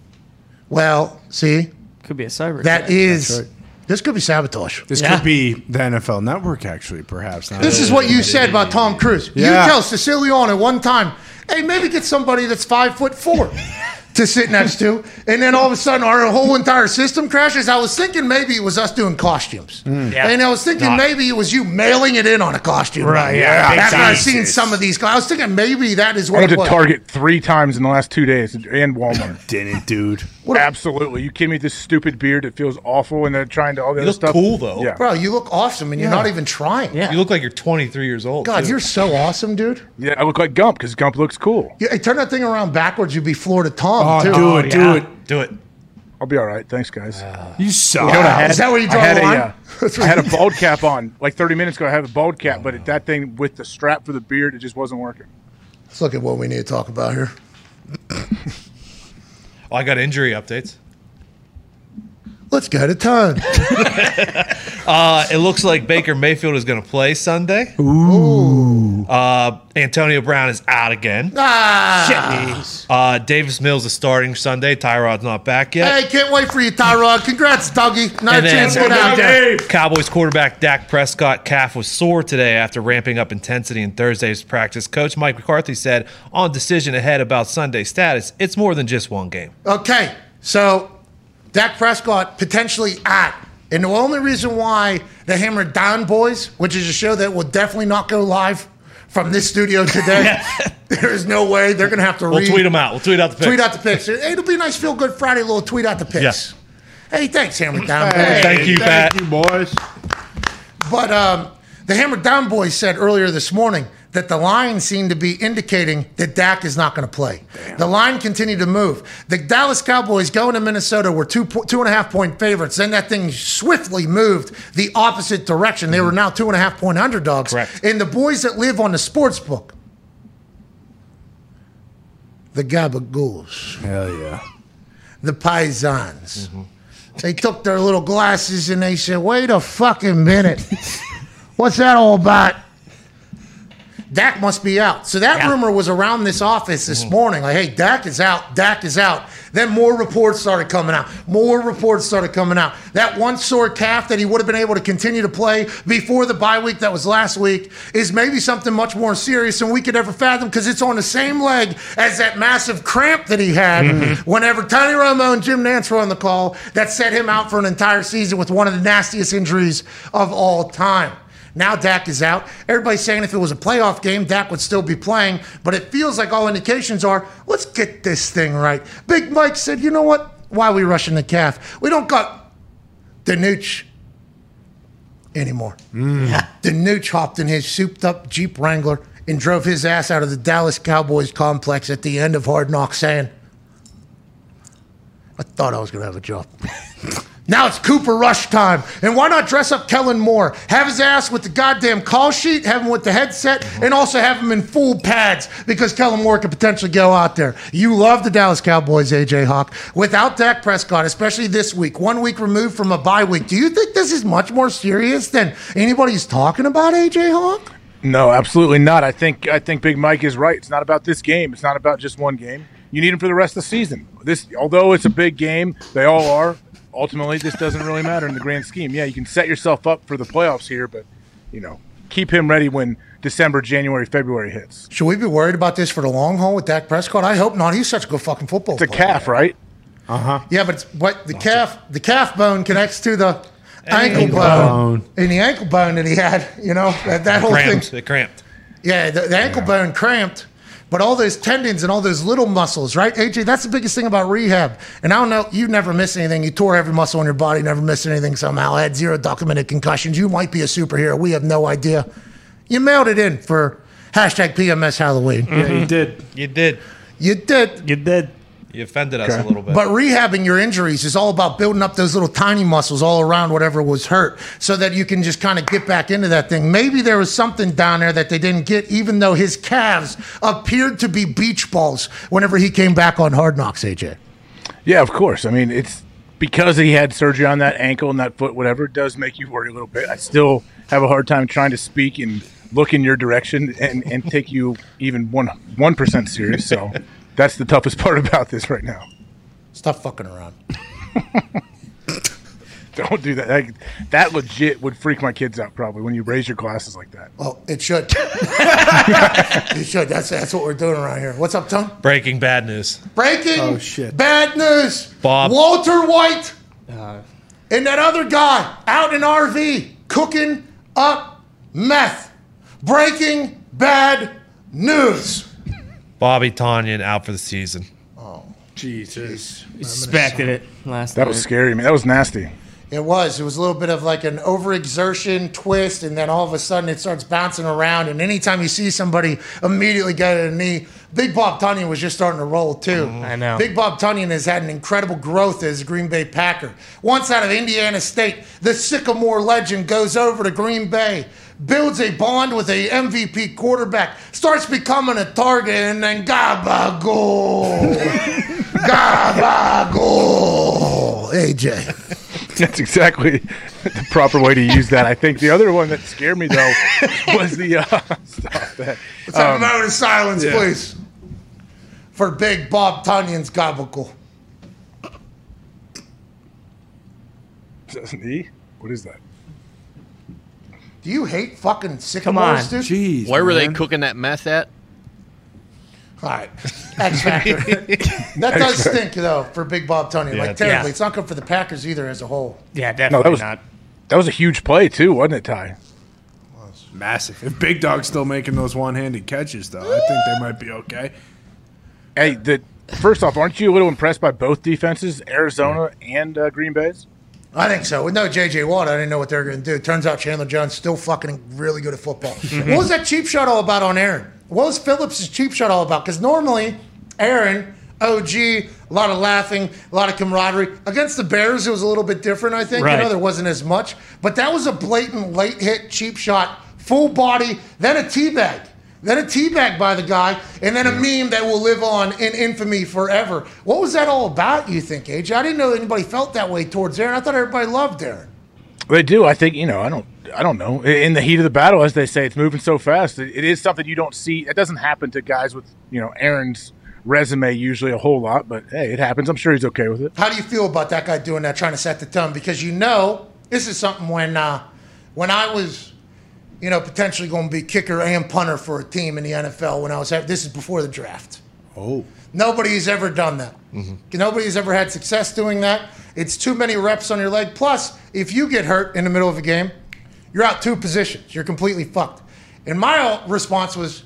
well, see, Could be a cyber. that attack. is, this could be sabotage. This Yeah. could be the NFL Network, actually, perhaps. Now This is what you said about Tom Cruise. Yeah. You tell Siciliano one time, hey, maybe get somebody that's five foot four to sit next to, and then all of a sudden our whole entire system crashes. I was thinking maybe it was us doing costumes, mm. Yeah. and I was thinking Not- maybe it was you mailing it in on a costume. Right, yeah, big After. I've seen some of these guys, I was thinking maybe that is what I went it to was. Target three times in the last two days and Walmart. didn't, dude. Absolutely. You kidding me? This stupid beard that feels awful and they're trying to all the You other look stuff. cool, though. Yeah. Bro, you look awesome, and you're not even trying. Yeah. You look like you're 23 years old. God, too. you're so awesome, dude. Yeah, I look like Gump because Gump looks cool. Yeah, hey, turn that thing around backwards, you'd be Florida Tom, Oh, too. do it, do yeah. it. do it. I'll be all right. Thanks, guys. You suck. You know had? Is that where you I draw had a, uh, I had a bald cap on. Like 30 minutes ago, I had a bald cap, but it, that thing with the strap for the beard, it just wasn't working. Let's look at what we need to talk about here. Oh, I got injury updates. Let's go to ton. Uh, it looks like Baker Mayfield is going to play Sunday. Ooh. Uh, Antonio Brown is out again. ah, Uh, Davis Mills is starting Sunday. Tyrod's not back yet. Hey, can't wait for you, Tyrod. Congrats, Dougie. Not And a chance get. Cowboys quarterback Dak Prescott calf was sore today after ramping up intensity in Thursday's practice. Coach Mike McCarthy said on decision ahead about Sunday status, it's more than just one game. Okay, so Dak Prescott potentially at. And the only reason why the Hammer Down Boys, which is a show that will definitely not go live from this studio today, there is no way they're going to have to We'll read. tweet them out. We'll tweet out the picks. Tweet out the pics. Hey, It'll be a nice feel good Friday little tweet out the pics. Yes. Hey, thanks, Hammer Down Boys. Hey, Thank you, Pat. thank Pat. you, boys. But um, the Hammer Down Boys said earlier this morning that the line seemed to be indicating that Dak is not going to play. The line continued to move. The Dallas Cowboys going to Minnesota were two two and a half point favorites. Then that thing swiftly moved the opposite direction. They were mm-hmm. now two and a half point underdogs. Correct. And the boys that live on the sports book, the Gabagools, Hell yeah. the Paisans. Mm-hmm. They took their little glasses and they said, wait a fucking minute. What's that all about? Dak must be out. So that rumor was around this office this mm-hmm. morning. Like, hey, Dak is out. Dak is out. Then more reports started coming out. More reports started coming out. That one sore calf that he would have been able to continue to play before the bye week that was last week is maybe something much more serious than we could ever fathom because it's on the same leg as that massive cramp that he had mm-hmm. whenever Tony Romo and Jim Nantz were on the call that set him out for an entire season with one of the nastiest injuries of all time. Now Dak is out. Everybody's saying if it was a playoff game, Dak would still be playing, but it feels like all indications are let's get this thing right. Big Mike said, you know what? Why are we rushing the calf? We don't got DiNucci anymore. Mm. DiNucci hopped in his souped up Jeep Wrangler and drove his ass out of the Dallas Cowboys complex at the end of Hard Knocks saying, I thought I was going to have a job. Now it's Cooper Rush time. And why not dress up Kellen Moore? Have his ass with the goddamn call sheet, have him with the headset, and also have him in full pads because Kellen Moore could potentially go out there. You love the Dallas Cowboys, AJ Hawk. Without Dak Prescott, especially this week, one week removed from a bye week, do you think this is much more serious than anybody's talking about, AJ Hawk? No, absolutely not. I think I think Big Mike is right. It's not about this game. It's not about just one game. You need him for the rest of the season. This, although it's a big game, they all are. Ultimately, this doesn't really matter in the grand scheme. Yeah, you can set yourself up for the playoffs here, but you know, keep him ready when December, January, February hits. Should we be worried about this for the long haul with Dak Prescott? I hope not. He's such a good fucking football It's a player. calf, right? Uh huh. Yeah, but it's, what the calf the calf bone connects to the ankle, Ankle bone. bone. and the ankle bone that he had. You know that, that whole thing. Cramped. It cramped. Yeah, the, the ankle bone cramped, but all those tendons and all those little muscles, right? AJ, that's the biggest thing about rehab. And I don't know, you never missed anything. You tore every muscle in your body, never missed anything somehow. Had zero documented concussions. You might be a superhero. We have no idea. You mailed it in for hashtag PMS Halloween. Yeah, he did. You did. You did. You did. You offended us a little bit. But rehabbing your injuries is all about building up those little tiny muscles all around whatever was hurt so that you can just kind of get back into that thing. Maybe there was something down there that they didn't get, even though his calves appeared to be beach balls whenever he came back on Hard Knocks, AJ. Yeah, of course. I mean, it's because he had surgery on that ankle and that foot, whatever. It does make you worry a little bit. I still have a hard time trying to speak and look in your direction and, and take you even one one percent serious. So that's the toughest part about this right now. Stop fucking around. Don't do that. That, that legit would freak my kids out probably when you raise your glasses like that. Oh, it should. it should. That's, that's what we're doing around here. What's up, Tom? Breaking bad news. Breaking Oh, shit. bad news. Bob. Walter White uh, and that other guy out in RV cooking up meth. Breaking bad news. Bobby Tonyan out for the season. Oh, Jesus. Suspected it last That night. was scary, man. That was nasty. It was. It was a little bit of like an overexertion twist, and then all of a sudden it starts bouncing around. And anytime you see somebody immediately get a knee, Big Bob Tonyan was just starting to roll too. Mm-hmm. I know. Big Bob Tonyan has had an incredible growth as a Green Bay Packer. Once out of Indiana State, the Sycamore legend goes over to Green Bay, builds a bond with a MVP quarterback, starts becoming a target, and then gabagool, gabagool. AJ. That's exactly the proper way to use that. I think the other one that scared me though was the uh, stop that. Let's have Um, a moment of silence, yeah. please, for Big Bob Tonyan's gabagool. Is that an E? What is that? Do you hate fucking sycamores, on. dude? Jeez. Where were they man. cooking that meth at? All right. X Factor. that does stink, though, for Big Bob Tony, Yeah. like, terribly. Yeah. It's not good for the Packers either as a whole. Yeah, No, definitely that was not. that was a huge play too, wasn't it, Ty? Massive. If Big Dog's still making those one-handed catches, though, I think they might be okay. Hey, the first off, aren't you a little impressed by both defenses, Arizona and uh, Green Bay's? I think so. With no J.J. Watt, I didn't know what they were going to do. Turns out Chandler Jones still fucking really good at football. what was that cheap shot all about on Aaron? What was Phillips' cheap shot all about? Because normally, Aaron, OG, a lot of laughing, a lot of camaraderie. Against the Bears, it was a little bit different, I think. You know, there wasn't as much. But that was a blatant late hit, cheap shot, full body, then a teabag. Then a teabag by the guy, and then a meme that will live on in infamy forever. What was that all about, you think, AJ? I didn't know anybody felt that way towards Aaron. I thought everybody loved Aaron. They do. I think you know. I don't. I don't know. In the heat of the battle, as they say, it's moving so fast. It, it is something you don't see. It doesn't happen to guys with you know Aaron's resume usually a whole lot, but hey, it happens. I'm sure he's okay with it. How do you feel about that guy doing that, trying to set the tone? Because you know, this is something when uh, when I was, you know, potentially going to be kicker and punter for a team in the NFL when I was. This is before the draft. Oh. Nobody's ever done that. Mm-hmm. Nobody's ever had success doing that. It's too many reps on your leg. Plus, if you get hurt in the middle of a game, you're out two positions. You're completely fucked. And my response was,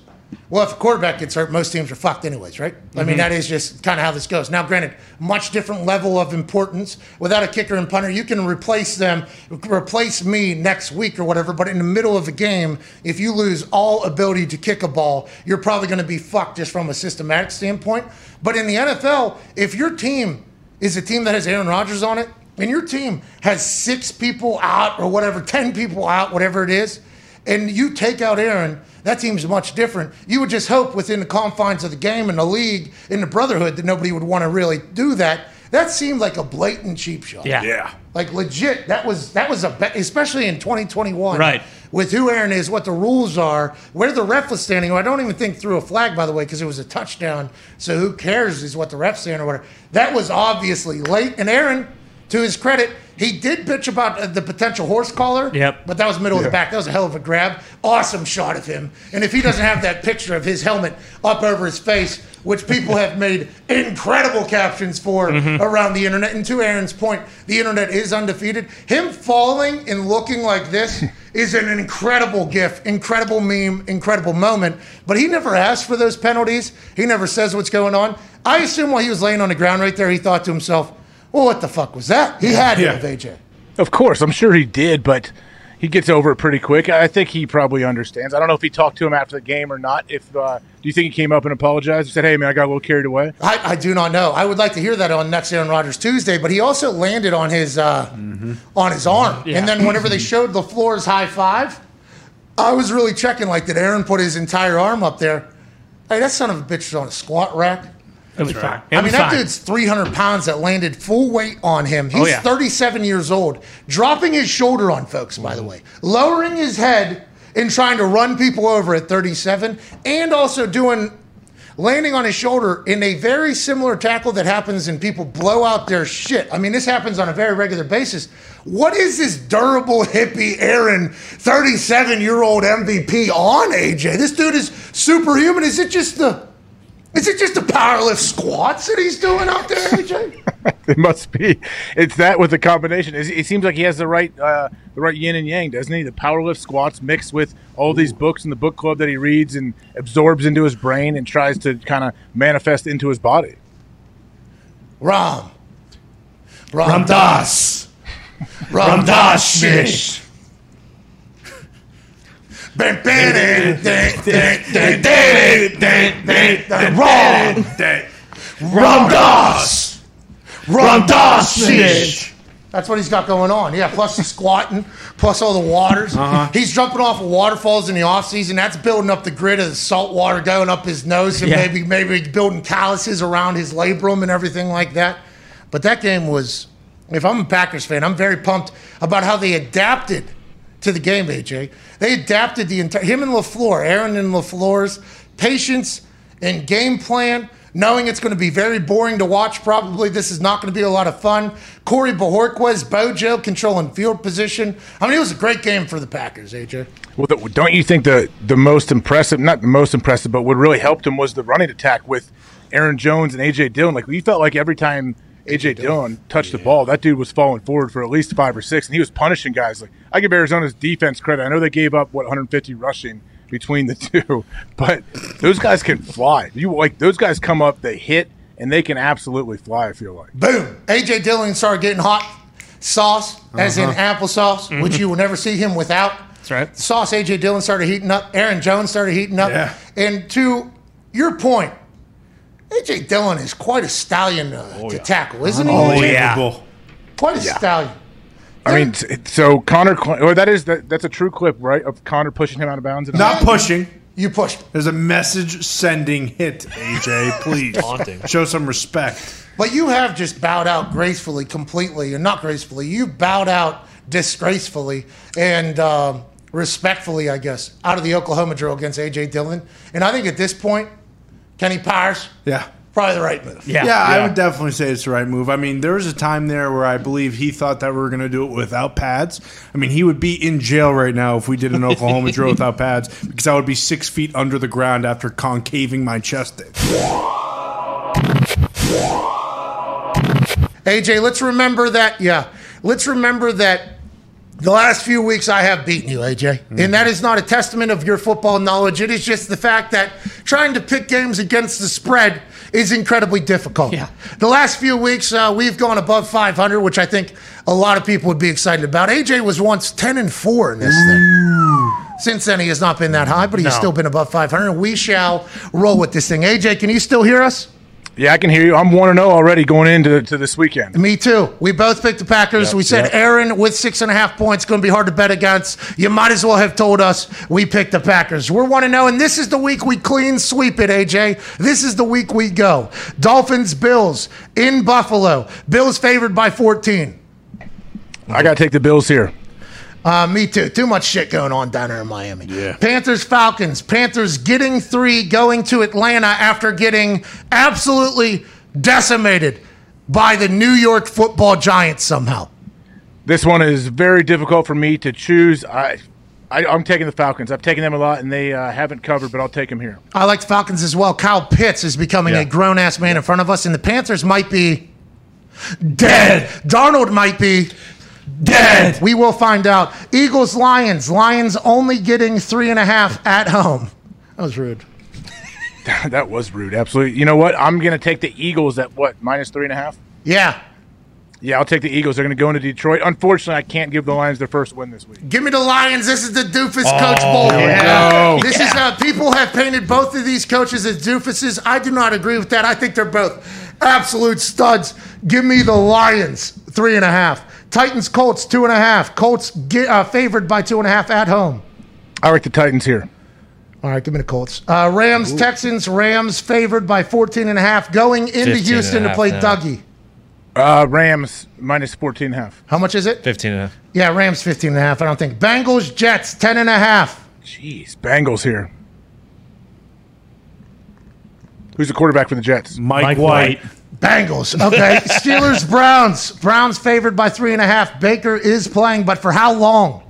well, if a quarterback gets hurt, most teams are fucked anyways, right? I mean, mhm. that is just kind of how this goes. Now, granted, much different level of importance. Without a kicker and punter, you can replace them, replace me next week or whatever. But in the middle of a game, if you lose all ability to kick a ball, you're probably going to be fucked just from a systematic standpoint. But in the NFL, if your team is a team that has Aaron Rodgers on it, and your team has six people out or whatever, 10 people out, whatever it is, and you take out Aaron, that team's much different. You would just hope within the confines of the game and the league, in the brotherhood, that nobody would want to really do that. That seemed like a blatant cheap shot. Yeah. Yeah. Like legit, that was that was a bet, especially in 2021. Right. With who Aaron is, what the rules are, where the ref was standing. I don't even think threw a flag, by the way, because it was a touchdown. So who cares is what the ref's saying or whatever. That was obviously late. And Aaron, to his credit, He did bitch about uh, the potential horse collar. Yep. But that was middle of the back. That was a hell of a grab. Awesome shot of him. And if he doesn't have that picture of his helmet up over his face, which people have made incredible captions for around the internet, and to Aaron's point, the internet is undefeated. Him falling and looking like this is an incredible gift, incredible meme, incredible moment. But he never asked for those penalties. He never says what's going on. I assume while he was laying on the ground right there, he thought to himself, well, what the fuck was that? He had Yeah. AJ. Of course, I'm sure he did, but he gets over it pretty quick. I think he probably understands. I don't know if he talked to him after the game or not. If uh, do you think he came up and apologized and said, "Hey, man, I got a little carried away"? I, I do not know. I would like to hear that on next Aaron Rodgers Tuesday, but he also landed on his uh, on his arm, and then whenever they showed the floor's high five, I was really checking like did Aaron put his entire arm up there? Hey, that son of a bitch is on a squat rack. It was fine. It I mean, was that dude's 300 pounds that landed full weight on him. He's Oh, yeah. 37 years old, dropping his shoulder on folks, by the way, lowering his head and trying to run people over at 37, and also doing landing on his shoulder in a very similar tackle that happens and people blow out their shit. I mean, this happens on a very regular basis. What is this durable hippie Aaron 37 year old MVP on AJ? This dude is superhuman. Is it just the is it just the powerlift squats that he's doing out there, AJ? It must be. It's that with the combination. It seems like he has the right, uh, the right yin and yang, doesn't he? The power lift squats mixed with all these books in the book club that he reads and absorbs into his brain and tries to kind of manifest into his body. Ram. Ram Dass. Ram Dass Ram. Das. Ram Dass. That's what he's got going on. Yeah, plus the squatting, plus all the waters. He's jumping off of waterfalls in the offseason. That's building up the grit of the salt water going up his nose and Yeah. maybe maybe building calluses around his labrum and everything like that. But that game was, if I'm a Packers fan, I'm very pumped about how they adapted to the game, AJ. They adapted the entire, him and LaFleur, Aaron and LaFleur's patience and game plan, knowing it's going to be very boring to watch. Probably this is not going to be a lot of fun. Corey Bojorquez, Bojo controlling field position. I mean, it was a great game for the Packers, AJ. Well, the, don't you think the the most impressive, not the most impressive, but what really helped him was the running attack with Aaron Jones and AJ Dillon. Like we felt like every time AJ Dillon touched the ball, that dude was falling forward for at least five or six, and he was punishing guys. Like I give Arizona's defense credit. I know they gave up what 150 rushing between the two, but those guys can fly. You like those guys come up, they hit, and they can absolutely fly. I feel like. Boom. AJ Dillon started getting hot sauce, as in uh-huh. applesauce, which mm-hmm. you will never see him without. That's right. Sauce AJ Dillon started heating up. Aaron Jones started heating up. Yeah. And to your point, AJ Dillon is quite a stallion uh, to tackle, isn't he? Oh, yeah. Unbelievable. Quite a stallion. I mean, so Connor, or that is that, that's a true clip, right? Of Connor pushing him out of bounds. And Not pushing. You pushed. There's a message sending hit, AJ. Please. Taunting. Show some respect. But you have just bowed out gracefully, completely, and not gracefully. You bowed out disgracefully and um, respectfully, I guess, out of the Oklahoma drill against AJ Dillon. And I think at this point, Kenny Powers, Yeah. probably the right move. Yeah. Yeah, I would definitely say it's the right move. I mean, there was a time there where I believe he thought that we were going to do it without pads. I mean, he would be in jail right now if we did an Oklahoma drill without pads because I would be six feet under the ground after concaving my chest in. AJ, let's remember that. Yeah, let's remember that. The last few weeks, I have beaten you, AJ, and that is not a testament of your football knowledge. It is just the fact that trying to pick games against the spread is incredibly difficult. Yeah. The last few weeks, uh, we've gone above 500, which I think a lot of people would be excited about. AJ was once 10 and four in this thing. Since then, he has not been that high, but he's No. still been above 500. We shall roll with this thing. AJ, can you still hear us? Yeah, I can hear you. I'm one and zero already going into to this weekend. Me too. We both picked the Packers. we said yep. Aaron with six and a half points going to be hard to bet against. You might as well have told us we picked the Packers. We're one to oh, know, and this is the week we clean sweep it. AJ, this is the week we go. Dolphins, Bills in Buffalo. Bills favored by 14. I got to take the Bills here. Uh, me too. Too much shit going on down there in Miami. Yeah. Panthers, Falcons. Panthers getting three, going to Atlanta after getting absolutely decimated by the New York football giants somehow. This one is very difficult for me to choose. I, I I'm taking the Falcons. I've taken them a lot, and they uh, haven't covered, but I'll take them here. I like the Falcons as well. Kyle Pitts is becoming Yeah. a grown ass man in front of us, and the Panthers might be dead. Darnold might be dead. We will find out. Eagles, Lions. Lions only getting three and a half at home. That was rude. that was rude. Absolutely. You know what? I'm going to take the Eagles at what minus three and a half. Yeah. Yeah, I'll take the Eagles. They're going to go into Detroit. Unfortunately, I can't give the Lions their first win this week. Give me the Lions. This is the doofus coach bowl. This is uh, people have painted both of these coaches as doofuses. I do not agree with that. I think they're both absolute studs. Give me the Lions three and a half. Titans Colts two and a half. Colts get, uh, favored by two and a half at home. I like the Titans here. All right, give me the Colts. Uh, Rams Texans Rams favored by 14 and a half going into 15 and Houston to play now. Dougie. Uh, Rams minus 14 and a half. How much is it? 15 and a half. Yeah, Rams 15 and a half. I don't think. Bengals Jets 10 and a half. Jeez, Bengals here. Who's the quarterback for the Jets? Mike, White. Bengals. Okay. Steelers, Browns. Browns favored by three and a half. Baker is playing, but for how long?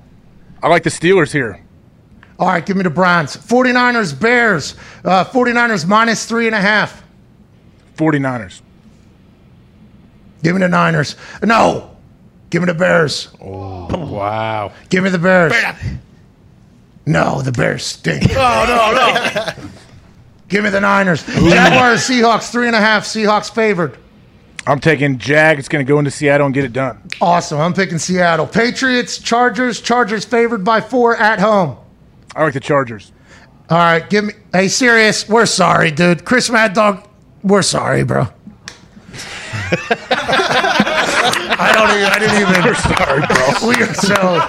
I like the Steelers here. All right, give me the Browns. 49ers, Bears. Uh, 49ers minus three and a half. 49ers. Give me the Niners. No. Give me the Bears. Oh, Wow. Give me the Bears. No, the Bears stink. Oh, no, no. Give me the Niners. Jaguars, Seahawks, three and a half. Seahawks favored. I'm taking Jag. It's going to go into Seattle and get it done. Awesome. I'm picking Seattle. Patriots, Chargers. Chargers favored by four at home. I like the Chargers. All right, give me. Hey, serious. We're sorry, dude. Chris Mad Dog. We're sorry, bro. I don't even. I didn't even. We're sorry, bro. We are so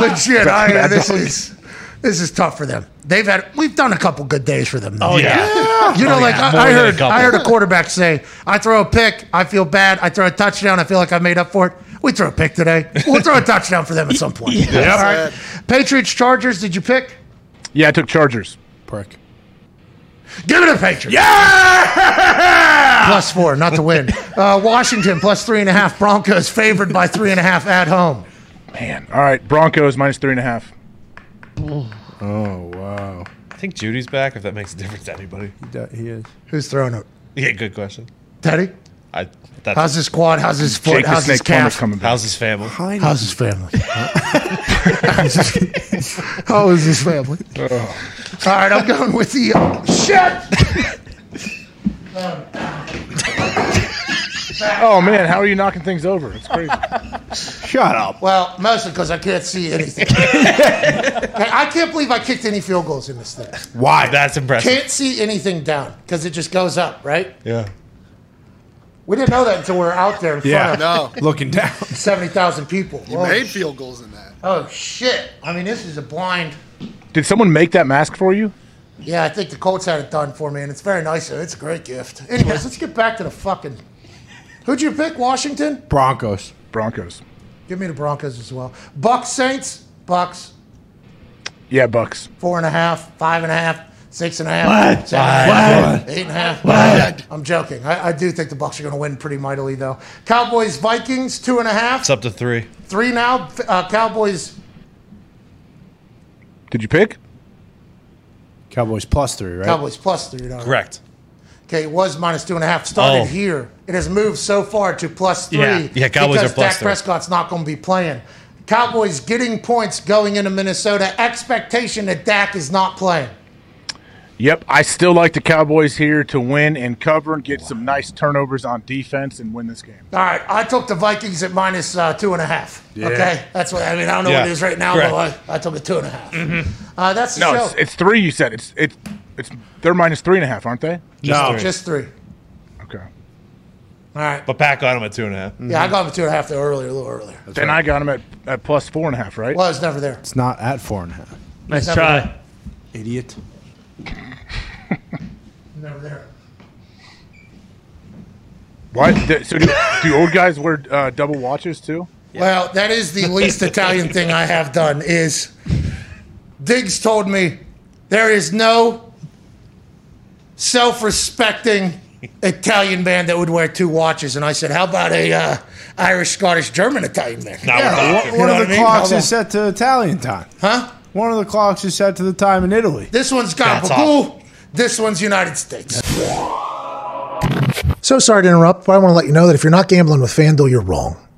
legit. I, this is this is tough for them. They've had. We've done a couple good days for them. Though. Oh, yeah. You know, like More I, I heard. I heard a quarterback say, "I throw a pick, I feel bad. I throw a touchdown, I feel like I made up for it." We throw a pick today. We'll throw a touchdown for them at some point. All right. Patriots, Chargers. Did you pick? Yeah, I took Chargers. Prick. Give it a Patriots. Yeah! Plus four, not to win. Uh, Washington plus three and a half. Broncos favored by three and a half at home. Man. All right, Broncos minus three and a half. Oh, wow. I think Jeudy's back, if that makes a difference to anybody. He is. Who's throwing it? Yeah, good question. Teddy? I, that's, How's his quad? How's his foot? Jake the How's his Snake Plummer's calf? coming back. how's his family? How's his family? How is his family? All right, I'm going with the uh, shit. Oh man, how are you knocking things over? It's crazy. Shut up. Well, mostly because I can't see anything. I can't believe I kicked any field goals in this thing. Why? That's impressive. Can't see anything down because it just goes up, right? Yeah. We didn't know that until we were out there in Yeah. of No, Looking down. 70,000 people. you Whoa. made field goals in that. Oh shit! I mean, this is a blind. Did someone make that mask for you? Yeah, I think the Colts had it done for me, and it's very nice. It's a great gift. Anyways, let's get back to the fucking. Who'd you pick? Washington. Broncos. Broncos. Give me the Broncos as well. Bucks Saints. Bucks Yeah, Bucks. four and a half, five and a half, six and a half, seven and a half, eight and a half. I'm joking. I, I do think the Bucks are going to win pretty mightily, though. Cowboys Vikings two and a half, It's up to three. three now. Uh, Cowboys. Did you pick? Cowboys plus three, right? Cowboys plus three. now. Correct. Okay, it was minus two and a half. Started Oh. here. It has moved so far to plus three. Yeah. Yeah, Cowboys because are plus Dak three. Prescott's not going to be playing. Cowboys getting points going into Minnesota. Expectation that Dak is not playing. Yep. I still like the Cowboys here to win and cover and get some nice turnovers on defense and win this game. All right, I took the Vikings at minus uh, two and a half. Okay, that's what I mean. I don't know what it is right now, Correct. but I, I took it two and a half. Uh, that's the No, show. it's, it's three. You said it's it's it's they're minus three and a half, aren't they? no. just three. Okay. All right. But Pat got him at two and a half. Yeah, I got him two and a half there earlier, a little earlier. then I got them at, at plus four and a half, right? Well, I was never there. It's not at four and a half. Nice Never try. there. Idiot. Never there. Why? So do, do old guys wear uh, double watches too? Well, that is the least Italian thing I have done. Is Diggs told me there is no self-respecting Italian band that would wear two watches, and I said, "How about a uh, Irish, Scottish, German Italian band?" Yeah, one, You one know of the I mean? clocks is set to Italian time. Huh? One of the clocks is set to the time in Italy. This one's That's Gabagool. This one's United States. So sorry to interrupt, but I want to let you know that if you're not gambling with FanDuel, you're wrong.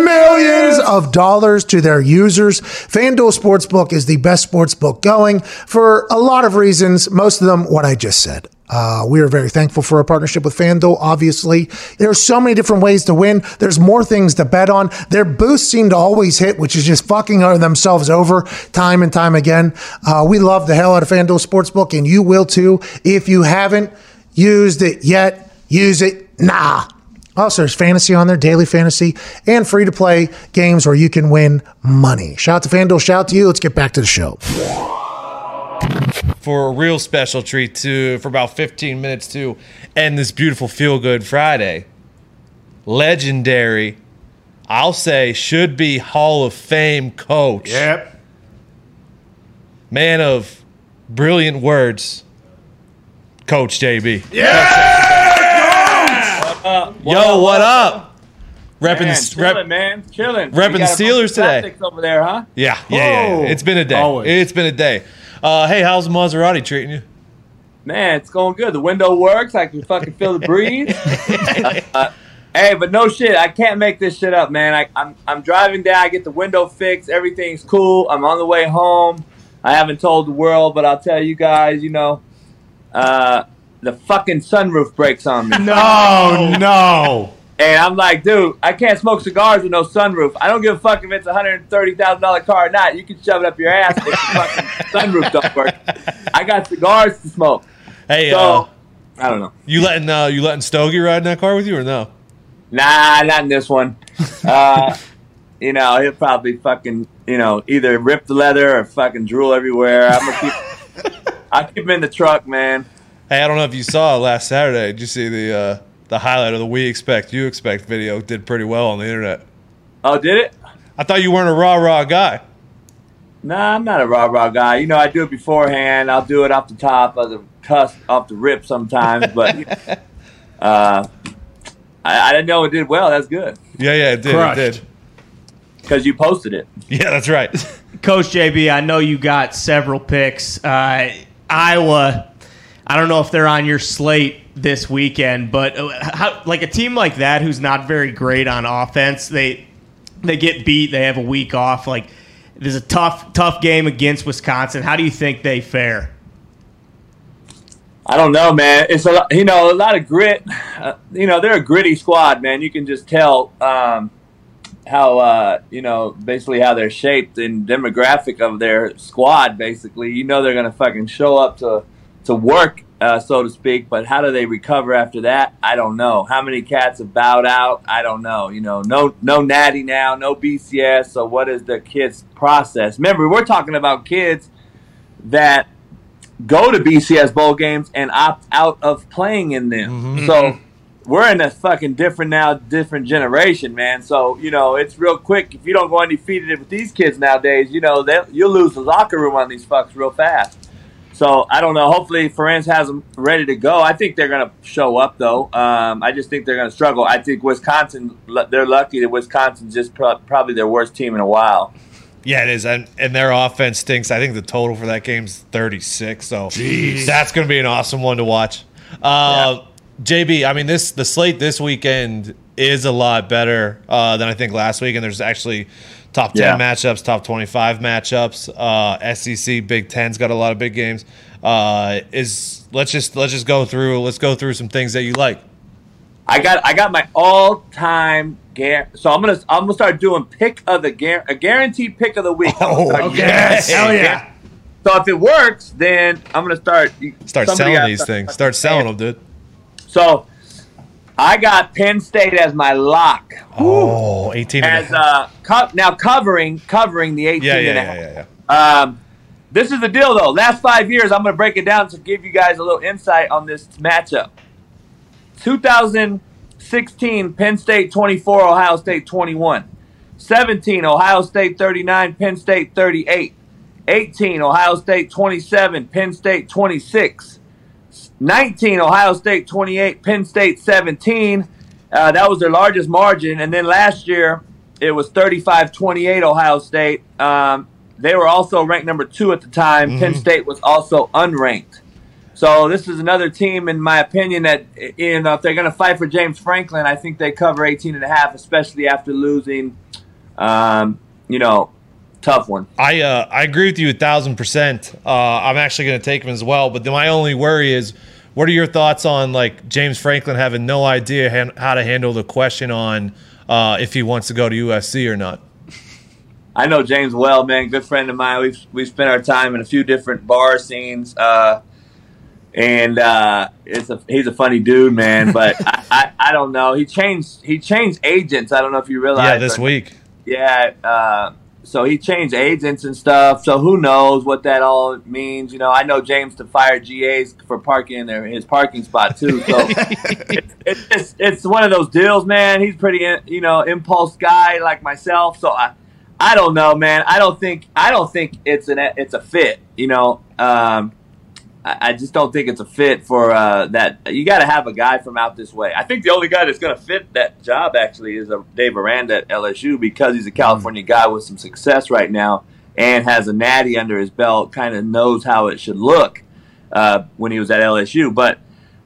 millions of dollars to their users. FanDuel Sportsbook is the best sportsbook going for a lot of reasons, most of them what I just said. Uh, we are very thankful for our partnership with FanDuel. Obviously, there are so many different ways to win. There's more things to bet on. Their boosts seem to always hit, which is just fucking themselves over time and time again. Uh, we love the hell out of FanDuel Sportsbook, and you will too. If you haven't used it yet, use it now. Also, there's fantasy on there, daily fantasy, and free to play games where you can win money. Shout out to FanDuel, shout out to you. Let's get back to the show. for a real special treat to for about 15 minutes to end this beautiful feel good Friday. Legendary, I'll say should be Hall of Fame coach. Yep. Man of brilliant words, Coach JB. Yo, what up? Repping Man, the chilling, rep, man, chilling. repping You got a the Steelers today. over there, huh? Yeah, yeah, yeah, yeah. It's been a day. Always. It's been a day. Uh, hey, how's the Maserati treating you? Man, it's going good. The window works. I can fucking feel the breeze. Uh, hey, but no shit. I can't make this shit up, man. I, I'm I'm driving down. I get the window fixed. Everything's cool. I'm on the way home. I haven't told the world, but I'll tell you guys. You know, uh, the fucking sunroof breaks on me. No, no. And I'm like, dude, I can't smoke cigars with no sunroof. I don't give a fuck if it's a hundred and thirty thousand dollar car or not. You can shove it up your ass if the fucking sunroof don't work. I got cigars to smoke. Hey, So, uh, I don't know. you letting uh, you letting Stogie ride in that car with you or no? Nah, not in this one. Uh, you know, he'll probably fucking, you know, either rip the leather or fucking drool everywhere. I'm gonna keep, I'll keep him in the truck, man. Hey, I don't know if you saw last Saturday. Did you see the uh, the highlight of the "We Expect You Expect" video? Did pretty well on the internet. Oh, did it? I thought you weren't a rah rah guy. Nah, I'm not a rah rah guy. You know, I do it beforehand. I'll do it off the top of the cuss, off the rip sometimes. But uh, I, I didn't know it did well. That's good Yeah, yeah, it did. Crushed. It did. because you posted it. Yeah, that's right. Coach JB, I know you got several picks. Uh, Iowa, I don't know if they're on your slate this weekend, but uh, how, like a team like that who's not very great on offense, they they get beat, they have a week off. Like there's a tough tough game against Wisconsin. How do you think they fare? I don't know, man. It's a you know a lot of grit. Uh, you know they're a gritty squad, man. You can just tell um, how uh, you know basically how they're shaped and demographic of their squad. Basically, you know they're gonna fucking show up to to work, uh, so to speak. But how do they recover after that? I don't know. How many cats have bowed out? I don't know. You know, no no natty now, no BCS. So what is the kids' process? Remember, we're talking about kids that go to BCS bowl games and opt out of playing in them. So we're in a fucking different now, different generation, man. So you know, it's real quick. If you don't go undefeated with these kids nowadays, you know, you'll lose the locker room on these fucks real fast. So I don't know. Hopefully, Ferentz has them ready to go. I think they're going to show up, though. Um, I just think they're going to struggle. I think Wisconsin. They're lucky that Wisconsin's just pro- probably their worst team in a while. Yeah, it is, and and their offense stinks. I think the total for that game's thirty six. So that's going to be an awesome one to watch. Uh, JB, I mean this the slate this weekend is a lot better uh, than I think last week, and there's actually top ten Yeah. matchups, top twenty five matchups. Uh, SEC Big Ten's got a lot of big games. Uh, is let's just let's just go through let's go through some things that you like. I got I got my all time gar- so I'm gonna I'm gonna start doing pick of the gar- a guaranteed pick of the week. Oh, Start- Yes. Hell yeah. So if it works, then I'm gonna start Start selling these things. Start selling them, dude. So I got Penn State as my lock. Oh, 18 and a As half. uh, co- now covering covering the 18 Yeah, yeah, and a yeah, half. yeah, Um, this is the deal, though. Last five years, I'm going to break it down to give you guys a little insight on this matchup. 2016, Penn State 24, Ohio State 21. 17, Ohio State 39, Penn State 38. 18, Ohio State 27, Penn State 26. 19, Ohio State 28, Penn State 17. Uh, that was their largest margin. And then last year, it was 35 28, Ohio State. Um, they were also ranked number two at the time. Penn State was also unranked. So this is another team, in my opinion, that you know if they're going to fight for James Franklin, I think they cover 18 and a half, especially after losing, um, you know, tough one. I uh, I agree with you a thousand percent. Uh, I'm actually going to take him as well. But my only worry is, what are your thoughts on like James Franklin having no idea han- how to handle the question on uh, if he wants to go to USC or not? I know James well, man. Good friend of mine. We've we've spent our time in a few different bar scenes, uh, and uh, it's a he's a funny dude, man. But I, I, I don't know. He changed he changed agents. I don't know if you realize. yeah, this week. Yeah. So he changed agents and stuff. So who knows what that all means? You know, I know James to fire GAs for parking in their his parking spot too. So it's, it's it's it's one of those deals, man. He's pretty, you know, impulse guy like myself. So I, I don't know, man. I don't think I don't think it's an it's a fit. You know, um, I, I just don't think it's a fit for uh, that. You got to have a guy from out this way. I think the only guy that's going to fit that job actually is uh, Dave Aranda at LSU because he's a California guy with some success right now and has a natty under his belt. Kind of knows how it should look uh, when he was at LSU, but.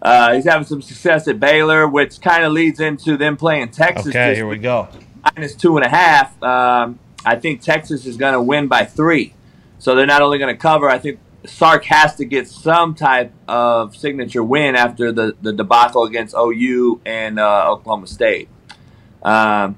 Uh, he's having some success at Baylor, which kind of leads into them playing Texas. Okay, here we go. minus two and a half. Um, I think Texas is going to win by three. So they're not only going to cover, I think Sark has to get some type of signature win after the, the debacle against OU and uh, Oklahoma State. Um,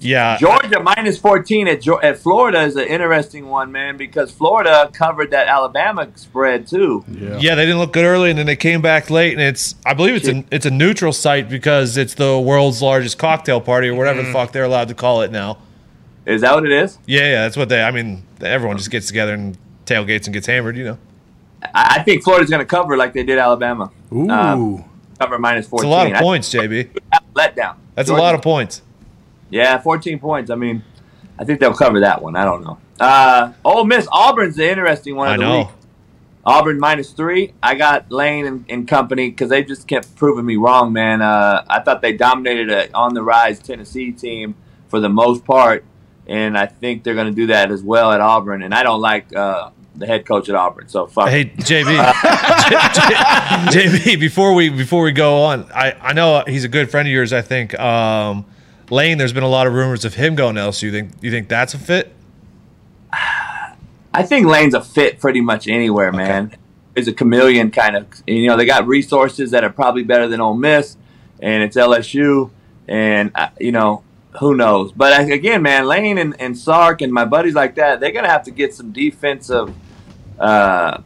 Yeah, Georgia minus 14 at, at Florida is an interesting one, man, because Florida covered that Alabama spread too. Yeah, they didn't look good early, and then they came back late. And it's, I believe it's a, it's a neutral site because it's the world's largest cocktail party or whatever the fuck they're allowed to call it now. Is that what it is? Yeah, yeah, that's what they. I mean, everyone just gets together and tailgates and gets hammered. You know, I, I think Florida's going to cover like they did Alabama. Ooh. Um, cover minus it's 14. a lot of I- points, JB. letdown. That's a lot of points. Yeah, 14 points. I mean, I think they'll cover that one. I don't know. Uh, Ole Miss, Auburn's the interesting one of I the know. week. Auburn minus three. I got Lane and, and company because they just kept proving me wrong, man. Uh, I thought they dominated a on the rise Tennessee team for the most part, and I think they're going to do that as well at Auburn. And I don't like uh, the head coach at Auburn, so fuck. Hey, JB, JB, before we before we go on, I I know he's a good friend of yours. I think um, Lane. There's been a lot of rumors of him going to LSU. You think you think that's a fit? I think Lane's a fit pretty much anywhere, man. He's a chameleon kind of. You know, they got resources that are probably better than Ole Miss, and it's LSU, and uh, you know who knows. But again, man, Lane and, and Sark and my buddies like that, they're gonna have to get some defensive uh,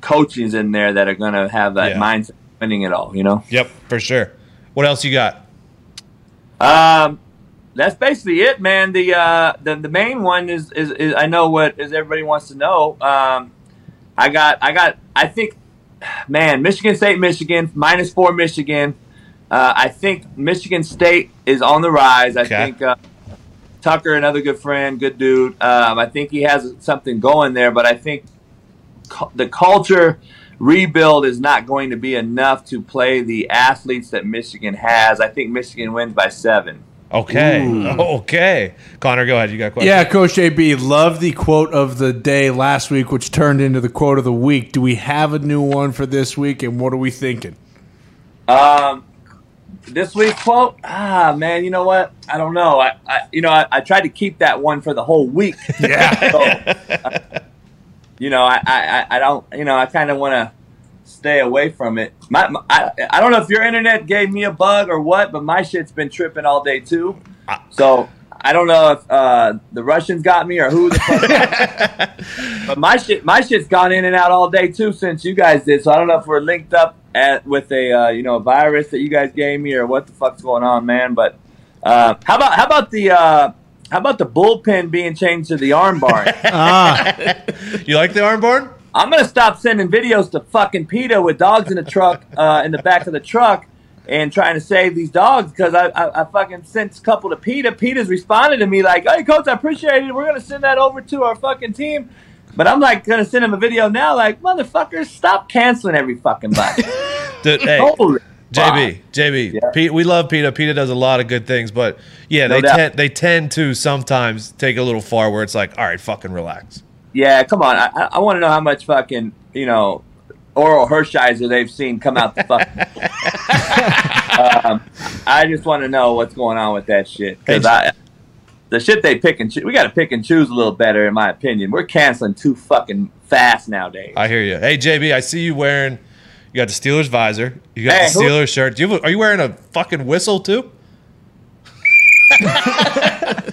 coaches in there that are gonna have that Yeah. mindset winning it all. You know. Yep, for sure. What else you got? Um, that's basically it, man. The uh, the the main one is, is is I know what is everybody wants to know. Um, I got I got I think, man, Michigan State, Michigan minus four, Michigan. Uh, I think Michigan State is on the rise. I Okay. think uh, Tucker, another good friend, good dude. Um, I think he has something going there, but I think cu- the culture rebuild is not going to be enough to play the athletes that Michigan has. I think Michigan wins by seven. Okay, okay. Connor, go ahead. You got a question? Yeah, Coach JB, love the quote of the day last week, which turned into the quote of the week. Do we have a new one for this week, and what are we thinking? Um, this week's quote, ah man, you know what? I don't know. I, I you know, I, I tried to keep that one for the whole week. Yeah. so, uh, you know, I, I, I don't, you know, I kind of want to stay away from it. My, my I, I don't know if your internet gave me a bug or what, but my shit's been tripping all day too. So I don't know if uh, the Russians got me or who the fuck. but my shit, my shit's gone in and out all day too since you guys did. So I don't know if we're linked up at, with a uh, you know a virus that you guys gave me or what the fuck's going on, man. But uh, how about how about the uh, how about the bullpen being changed to the arm barn? You like the arm barn? I'm gonna stop sending videos to fucking PETA with dogs in the truck, uh, in the back of the truck, and trying to save these dogs because I, I, I fucking sent a couple to PETA. PETA's responded to me like, "Hey, coach, I appreciate it. We're gonna send that over to our fucking team." But I'm like gonna send him a video now, like, motherfuckers, stop canceling every fucking bite. Dude, hey, Holy JB, fuck. JB, Yeah. Pete, we love PETA. PETA does a lot of good things, but yeah, No they doubt. tend they tend to sometimes take a little far where it's like, all right, fucking relax. Yeah, come on. I, I, want to know how much fucking you know Orel Hershiser they've seen come out the fuck. um, I just want to know what's going on with that shit because I. The shit they pick and choose, we got to pick and choose a little better, in my opinion. We're canceling too fucking fast nowadays. I hear you. Hey, JB, I see you wearing. You got the Steelers visor. You got Hey, the who- Steelers shirt. Do you are you wearing a fucking whistle too? got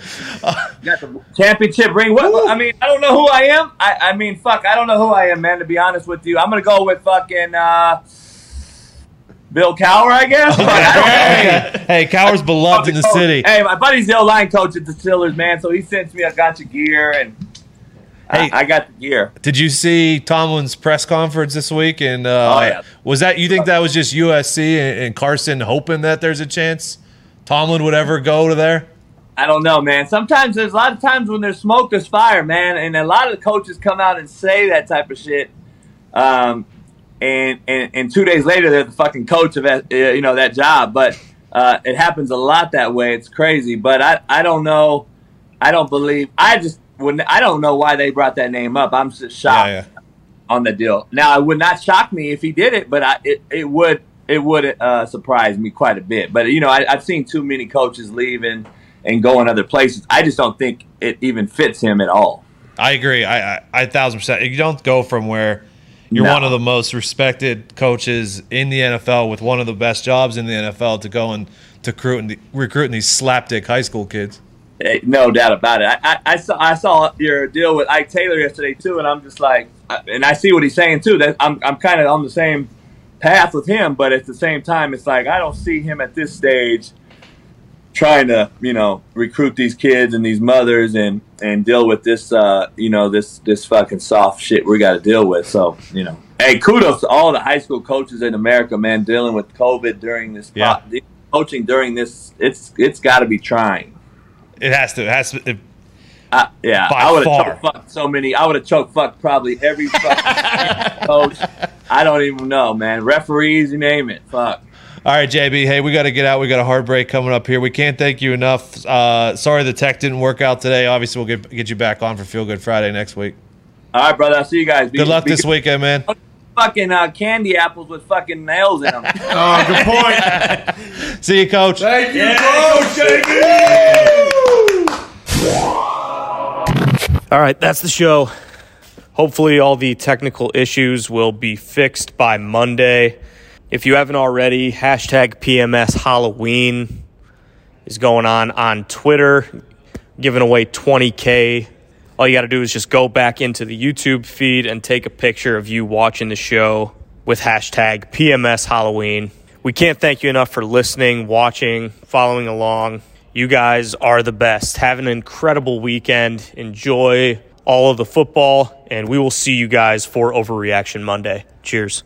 the championship ring. What, what- I mean, I don't know who I am. I, I mean, fuck, I don't know who I am, man. To be honest with you, I'm gonna go with fucking uh, Bill Cowher, I guess. I. Okay. Hey, Cowher's beloved in the city. Hey, my buddy's the O line coach at the Steelers, man. So he sends me a bunch of gear, and Hey. I, I got the gear. Did you see Tomlin's press conference this week? And uh, Oh, yeah. was that you think that was just USC and, and Carson hoping that there's a chance Tomlin would ever go to there? I don't know, man. Sometimes there's a lot of times when there's smoke, there's fire, man. And a lot of the coaches come out and say that type of shit. Um, and, and and two days later, they're the fucking coach of that, uh, you know that job. But uh, it happens a lot that way. It's crazy. But I I don't know. I don't believe. I just wouldn't. I don't know why they brought that name up. I'm just shocked Yeah, on the deal. Now, it would not shock me if he did it, but I, it, it would it would uh, surprise me quite a bit. But you know, I, I've seen too many coaches leaving and, going other places. I just don't think it even fits him at all. I agree. I I thousand percent. You don't go from where you're No. one of the most respected coaches in the NFL with one of the best jobs in the NFL to go and to recruiting, recruiting these slapdick high school kids. Eh, No doubt about it. I, I, I saw I saw your deal with Ike Taylor yesterday too, and I'm just like, I- and I see what he's saying too. That I'm I'm kind of on the same path with him, but at the same time, it's like I don't see him at this stage trying to you know recruit these kids and these mothers and and deal with this uh you know this this fucking soft shit we got to deal with. So you know, hey, kudos to all the high school coaches in America, man, dealing with COVID during this Yeah. coaching during this. It's it's got to be trying. It has to. It has to. It, I, yeah, By I would have fucked so many. I would have choke fucked probably every fucking coach. I don't even know, man. Referees, you name it. Fuck. All right, JB. Hey, we got to get out. We got a hard break coming up here. We can't thank you enough. Uh, sorry the tech didn't work out today. Obviously, we'll get get you back on for Feel Good Friday next week. All right, brother. I'll see you guys. Be- Good luck be this weekend, man. Fucking uh, candy apples with fucking nails in them. Oh, good point. See you, Coach. Thank you, Coach. JB. All right, that's the show. Hopefully, all the technical issues will be fixed by Monday. If you haven't already, hashtag PMS Halloween is going on on Twitter, giving away 20K. All you got to do is just go back into the YouTube feed and take a picture of you watching the show with hashtag PMS Halloween. We can't thank you enough for listening, watching, following along. You guys are the best. Have an incredible weekend. Enjoy all of the football, and we will see you guys for Overreaction Monday. Cheers.